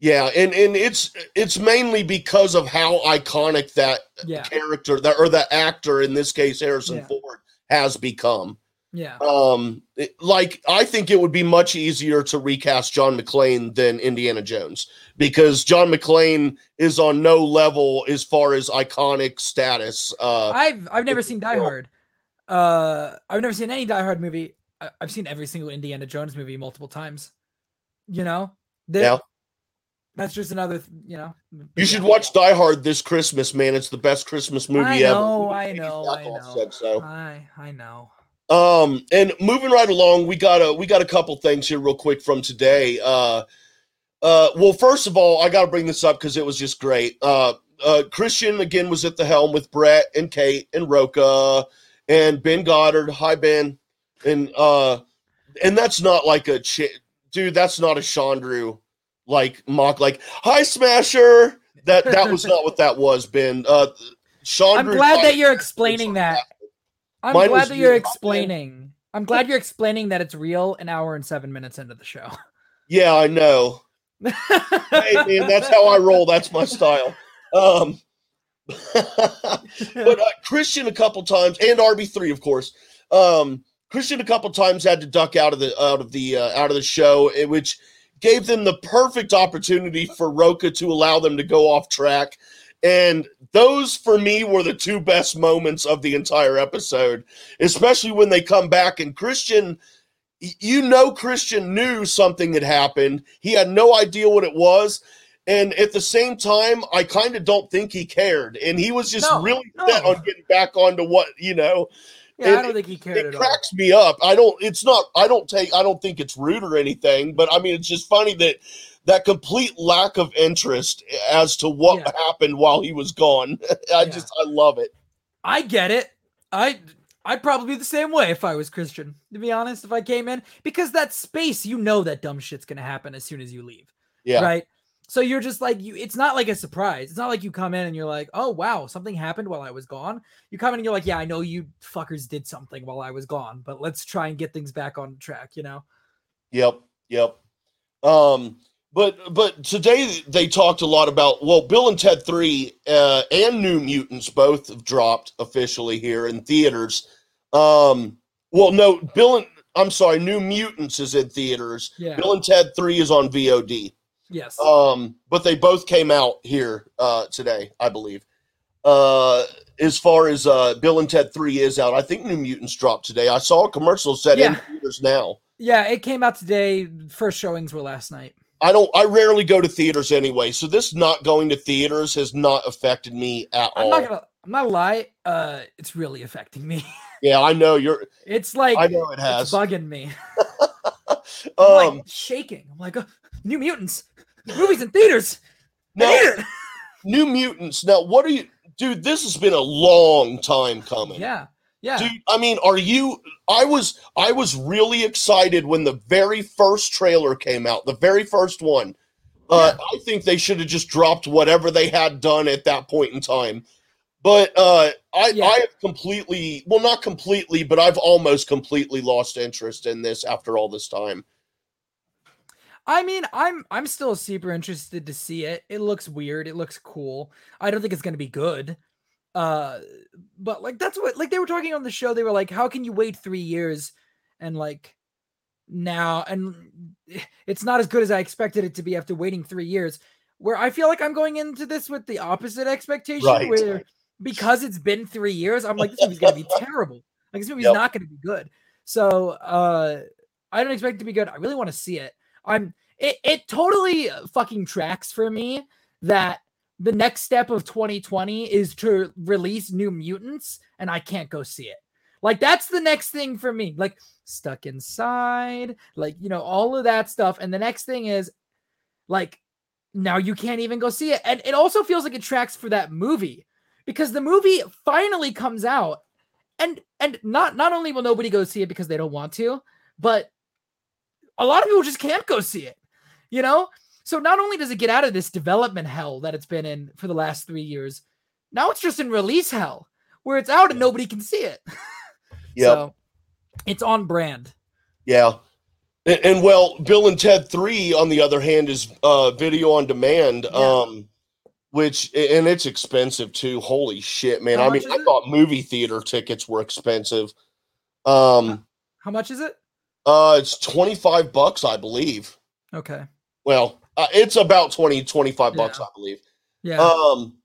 Yeah, and and it's it's mainly because of how iconic that Yeah, character that or that actor in this case Harrison Yeah. Ford has become. Yeah, Um it- like I think it would be much easier to recast John McClane than Indiana Jones because John McClane is on no level as far as iconic status. Uh I've I've never seen Die. Hard. Uh, I've never seen any Die Hard movie. I, I've seen every single Indiana Jones movie multiple times. You know, They- Yeah. That's just another, th- you know. you should watch Die Hard this Christmas, man. It's the best Christmas movie I ever. know, I know, I know. so. I I know. Um, and moving right along, we got a we got a couple things here real quick from today. Uh, uh, well, first of all, I got to bring this up because it was just great. Uh, uh, Kristian again was at the helm with Brett and Kate and Roca and Ben Goddard. Hi, Ben. And uh, and that's not like a chi- dude. That's not a Chandru like mock like hi Smasher. That that was not what that was, Ben. Uh, Chandru. I'm glad that you're explaining that. I'm Mine glad that you're explaining. I'm glad you're explaining that it's real an hour and seven minutes into the show. Yeah, I know. hey man, that's how I roll. That's my style. Um, but uh, Kristian a couple times and RB three, of course. Um, Kristian a couple times had to duck out of the out of the uh, out of the show, eh, which gave them the perfect opportunity for Roca to allow them to go off track. And those for me were the two best moments of the entire episode, especially when they come back and Kristian you know Kristian knew something had happened. He had no idea what it was. And at the same time, I kind of don't think he cared. And he was just No, really set on getting back onto what, you know, yeah, I It- don't think he cared it at all. cracks me up. I don't, it's not, I don't take, I don't think it's rude or anything, but I mean, it's just funny that that complete lack of interest as to what Yeah. happened while he was gone. I Yeah. just, I love it. I get it. I I'd probably be the same way if I was Kristian, to be honest, if I came in. Because that space, you know that dumb shit's gonna happen as soon as you leave. Yeah. Right. So you're just like you it's not like a surprise. It's not like you come in and you're like, oh wow, something happened while I was gone. You come in and you're like, Yeah, I know you fuckers did something while I was gone, but let's try and get things back on track, you know? Yep, yep. Um, but but today they talked a lot about well, Bill and Ted Three uh, and New Mutants both have dropped officially here in theaters. Um, well, no, Bill and I'm sorry, New Mutants is in theaters. Yeah. Bill and Ted Three is on VOD. Yes. Um, but they both came out here uh, today, I believe. Uh, as far as uh, Bill and Ted Three is out, I think New Mutants dropped today. I saw a commercial set in theaters now. yeah, it came out today. First showings were last night. I don't. I rarely go to theaters anyway, so this not going to theaters has not affected me at I'm all. not gonna I'm not gonna lie, uh, it's really affecting me. yeah, I know you're. It's like I know it has. bugging me. I'm Um, like shaking. I'm like, "Uh, New Mutants, movies in theaters. Now. New Mutants. Now, what are you, dude? This has been a long time coming. Yeah, yeah, Dude, I mean, are you? I was, I was really excited when the very first trailer came out, the very first one. Uh, I think they should have just dropped whatever they had done at that point in time. But uh, I, Yeah. I have completely, well, not completely, but I've almost completely lost interest in this after all this time. I mean, I'm I'm still super interested to see it. It looks weird. It looks cool. I don't think it's gonna be good. Uh, but like that's what like they were talking on the show. They were like, how can you wait three years and like now and it's not as good as I expected it to be after waiting three years. Where I feel like I'm going into this with the opposite expectation, Right. where because it's been three years, I'm like, this movie's gonna be terrible. Like this movie's Yep. not gonna be good. So uh I don't expect it to be good. I really want to see it. I'm it, it totally fucking tracks for me that the next step of 2020 is to release new mutants and I can't go see it. Like that's the next thing for me. Like stuck inside, like you know, all of that stuff. And the next thing is like now you can't even go see it. And it also feels like it tracks for that movie because the movie finally comes out and and not not only will nobody go see it because they don't want to, but a lot of people just can't go see it. You know? So not only does it get out of this development hell that it's been in for the last 3 years, now it's just in release hell where it's out and nobody can see it. yeah. So it's on brand. Yeah. And, and well, Bill and Ted 3, on the other hand, is uh, video on demand, Yeah. um, which, and it's expensive too. Holy shit, man. How I mean, I it? thought movie theater tickets were expensive. Um, How much is it? uh, it's 25 bucks, I believe. Okay. Well, uh, it's about 20, 25 bucks, Yeah. I believe. Yeah. Um,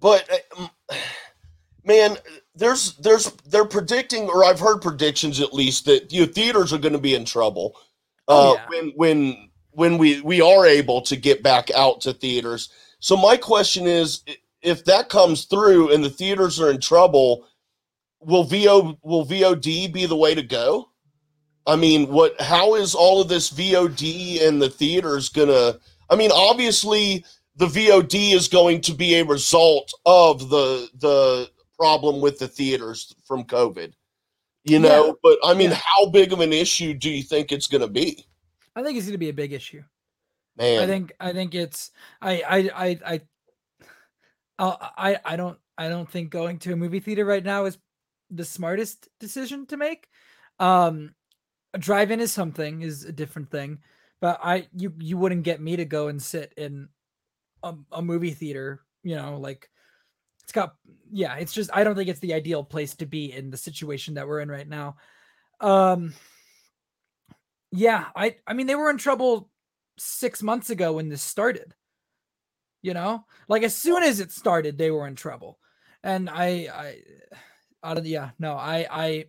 but uh, man, there's there's they're predicting, or I've heard predictions at least that you know, theaters are going to be in trouble Oh, uh, yeah. when when when we we are able to get back out to theaters. So my question is, if that comes through and the theaters are in trouble, will VO will VOD be the way to go? I mean, what? How is all of this VOD and the theaters gonna? I mean, obviously the VOD is going to be a result of the the problem with the theaters from COVID. You know, Yeah. but I mean, Yeah. how big of an issue do you think it's going to be? I think it's going to be a big issue. Man, I think I think it's I I I I I I don't I don't think going to a movie theater right now is the smartest decision to make. Um a drive-in is something is a different thing, but I you you wouldn't get me to go and sit in a, a movie theater, you know, like it's got yeah, it's just I don't think it's the ideal place to be in the situation that we're in right now. Um yeah, I I mean they were in trouble 6 months ago when this started. You know? Like as soon as it started they were in trouble. And I I of yeah, no, I I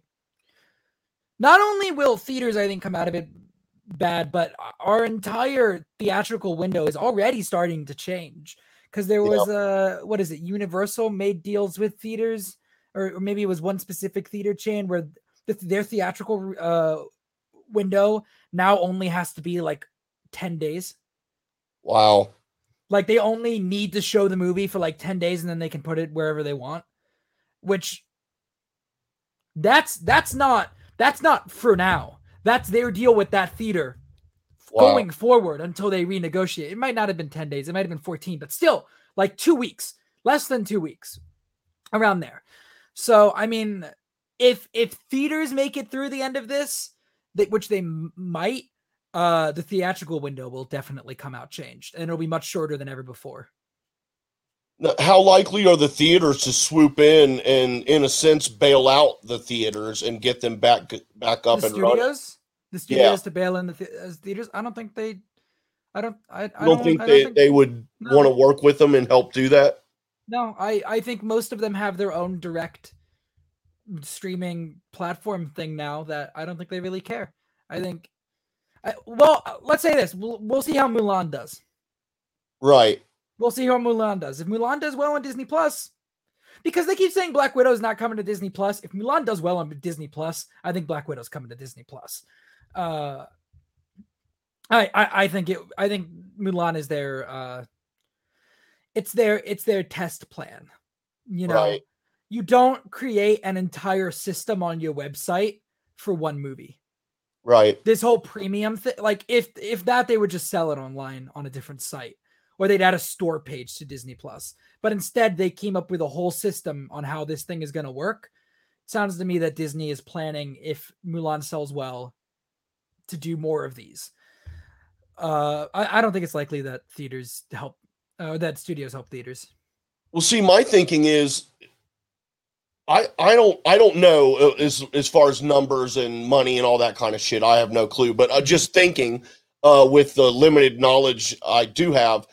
not only will theaters I think come out of it bad, but our entire theatrical window is already starting to change because there was a what is it? Universal made deals with theaters, or, or maybe it was one specific theater chain where th- their theatrical uh, window now only has to be like ten days. wow. Like they only need to show the movie for like 10 days and then they can put it wherever they want. Which that's that's not that's not for now. That's their deal with that theater Wow. going forward until they renegotiate. It might not have been 10 days, it might have been 14, but still like 2 weeks, less than 2 weeks around there. So, I mean, if if theaters make it through the end of this, that which they might uh the theatrical window will definitely come out changed and it'll be much shorter than ever before. How likely are the theaters to swoop in and, in a sense, bail out the theaters and get them back back up the and running? studios, the studios to bail in the the as theaters. I don't think they. I don't. I, I I don't think I they, think- they would No. want to work with them and help do that. No, I I think most of them have their own direct streaming platform thing now that I don't think they really care. I think. I, well, uh, let's say this: we'll we'll see how Mulan does. Right. We'll see how Mulan does. If Mulan does well on Disney Plus, because they keep saying Black Widow is not coming to Disney Plus. If Mulan does well on Disney Plus, I think Black Widow's coming to Disney Plus. Uh, I, I I think it. I think Mulan is their. Uh, it's their it's their test plan. You know, Right. you don't create an entire system on your website for one movie Right. this whole premium thing like if if that they would just sell it online on a different site or they'd add a store page to disney plus but instead they came up with a whole system on how this thing is going to work sounds to me that disney is planning if mulan sells well to do more of these Uh, I, I don't think it's likely that theaters help, uh, that studios help theaters. Well, see, my thinking is, I I don't I don't know uh, as as far as numbers and money and all that kind of shit. I have no clue. But uh, just thinking, uh, with the limited knowledge I do have,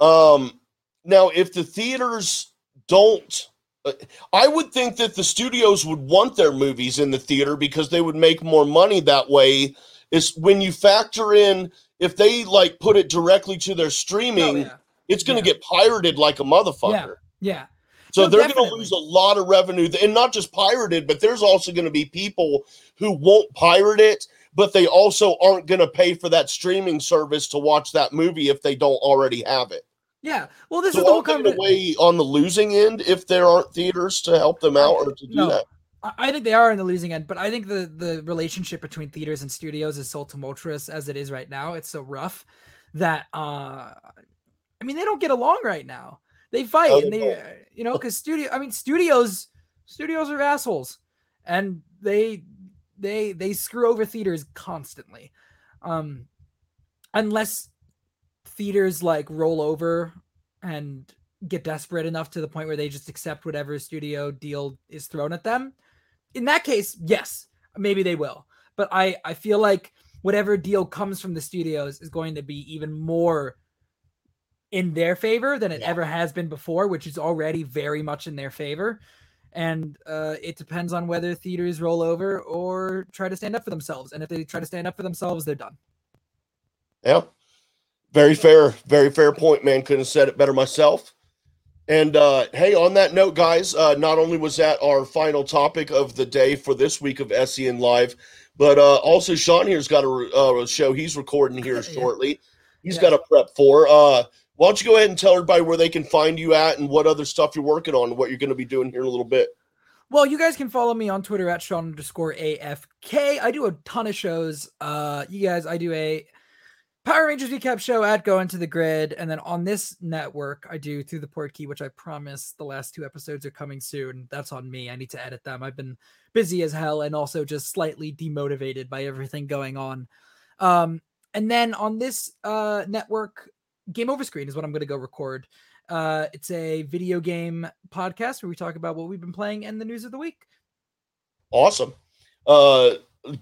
um, now if the theaters don't. uh, I would think that the studios would want their movies in the theater because they would make more money that way. Is when you factor in if they like put it directly to their Oh, streaming, yeah. it's going to Yeah. get pirated like a motherfucker. Yeah. So No, they're going to lose a lot of revenue, and not just pirated, but there's also going to be people who won't pirate it, but they also aren't going to pay for that streaming service to watch that movie if they don't already have it. Yeah. Well, this So is the whole aren't they in conver- a way on the losing end if there aren't theaters to help them out or to do No. that. I- think they are in the losing end, but I think the the relationship between theaters and studios is so tumultuous as it is right now. It's so rough that uh I mean they don't get along right now. They fight and they they uh, you know cuz studio I mean studios studios are assholes and they they they screw over theaters constantly. Um unless theaters like roll over and get desperate enough to the point where they just accept whatever studio deal is thrown at them? In that case yes maybe they will. But i i feel like whatever deal comes from the studios is going to be even more in their favor than it Yeah. ever has been before which is already very much in their favor. And uh, it depends on whether theaters roll over or try to stand up for themselves. And if they try to stand up for themselves they're done. Yeah. Very fair. Very fair point, man. Couldn't have said it better myself. And uh, hey, on that note, guys, uh, not only was that our final topic of the day for this week of SEN Live, but uh, also Sean here's got a, uh, a show he's recording here shortly. He's Yeah. got a prep for. Uh, why don't you go ahead and tell everybody where they can find you at and what other stuff you're working on and what you're going to be doing here in a little bit. Well, you guys can follow me on Twitter at Sean underscore AFK. I do a ton of shows. Uh, you guys, I do a Power Rangers recap show at Go Into the Grid. And then on this network, I do Through the Portkey, which I promise the last two episodes are coming soon. That's on me. I need to edit them. I've been busy as hell and also just slightly demotivated by everything going on. Um, and then on this uh, network, Game Over Screen is what I'm going to go record. Uh, it's a video game podcast where we talk about what we've been playing and the news of the week. Awesome. Uh,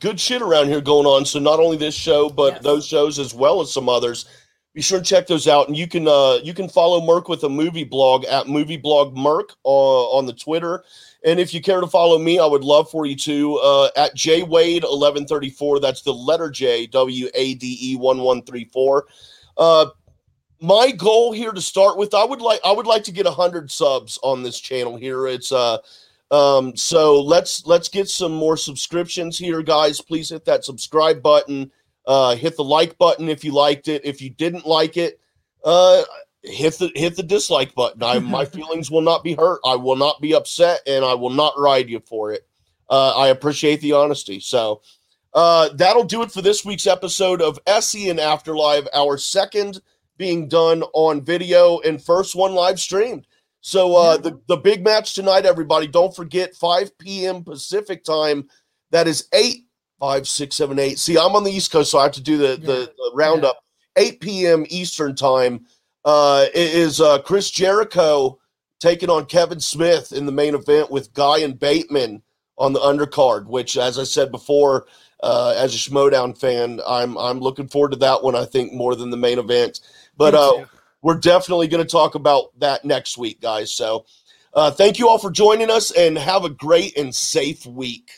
good shit around here going on. So not only this show, but Yes. those shows as well as some others. Be sure to check those out, and you can uh, you can follow Merc with a movie blog at movie blog Merc uh, on the Twitter. And if you care to follow me, I would love for you to uh, at J Wade eleven thirty four. That's the letter J W A D E one one three four. Uh, my goal here to start with, I would like I would like to get hundred subs on this channel here. It's uh um, so let's let's get some more subscriptions here, guys. Please hit that subscribe button. Uh, hit the like button if you liked it. If you didn't like it, uh, hit the hit the dislike button. I, my feelings will not be hurt. I will not be upset, and I will not ride you for it. Uh, I appreciate the honesty. So uh, that'll do it for this week's episode of SEN Afterlife. Our second being done on video and first one live streamed. So uh, Yeah. the the big match tonight, everybody. Don't forget 5 p.m. Pacific time. That is eight, five, six, seven, eight. See, I'm on the East Coast, so I have to do the the, Yeah. the roundup. 8 p.m. Eastern time. Uh, is uh, Chris Jericho taking on Kevin Smith in the main event with Guy and Bateman on the undercard. Which, as I said before, uh, as a Schmodown fan, I'm I'm looking forward to that one. I think more than the main event. But uh. We're definitely going to talk about that next week, guys. So uh, thank you all for joining us and have a great and safe week.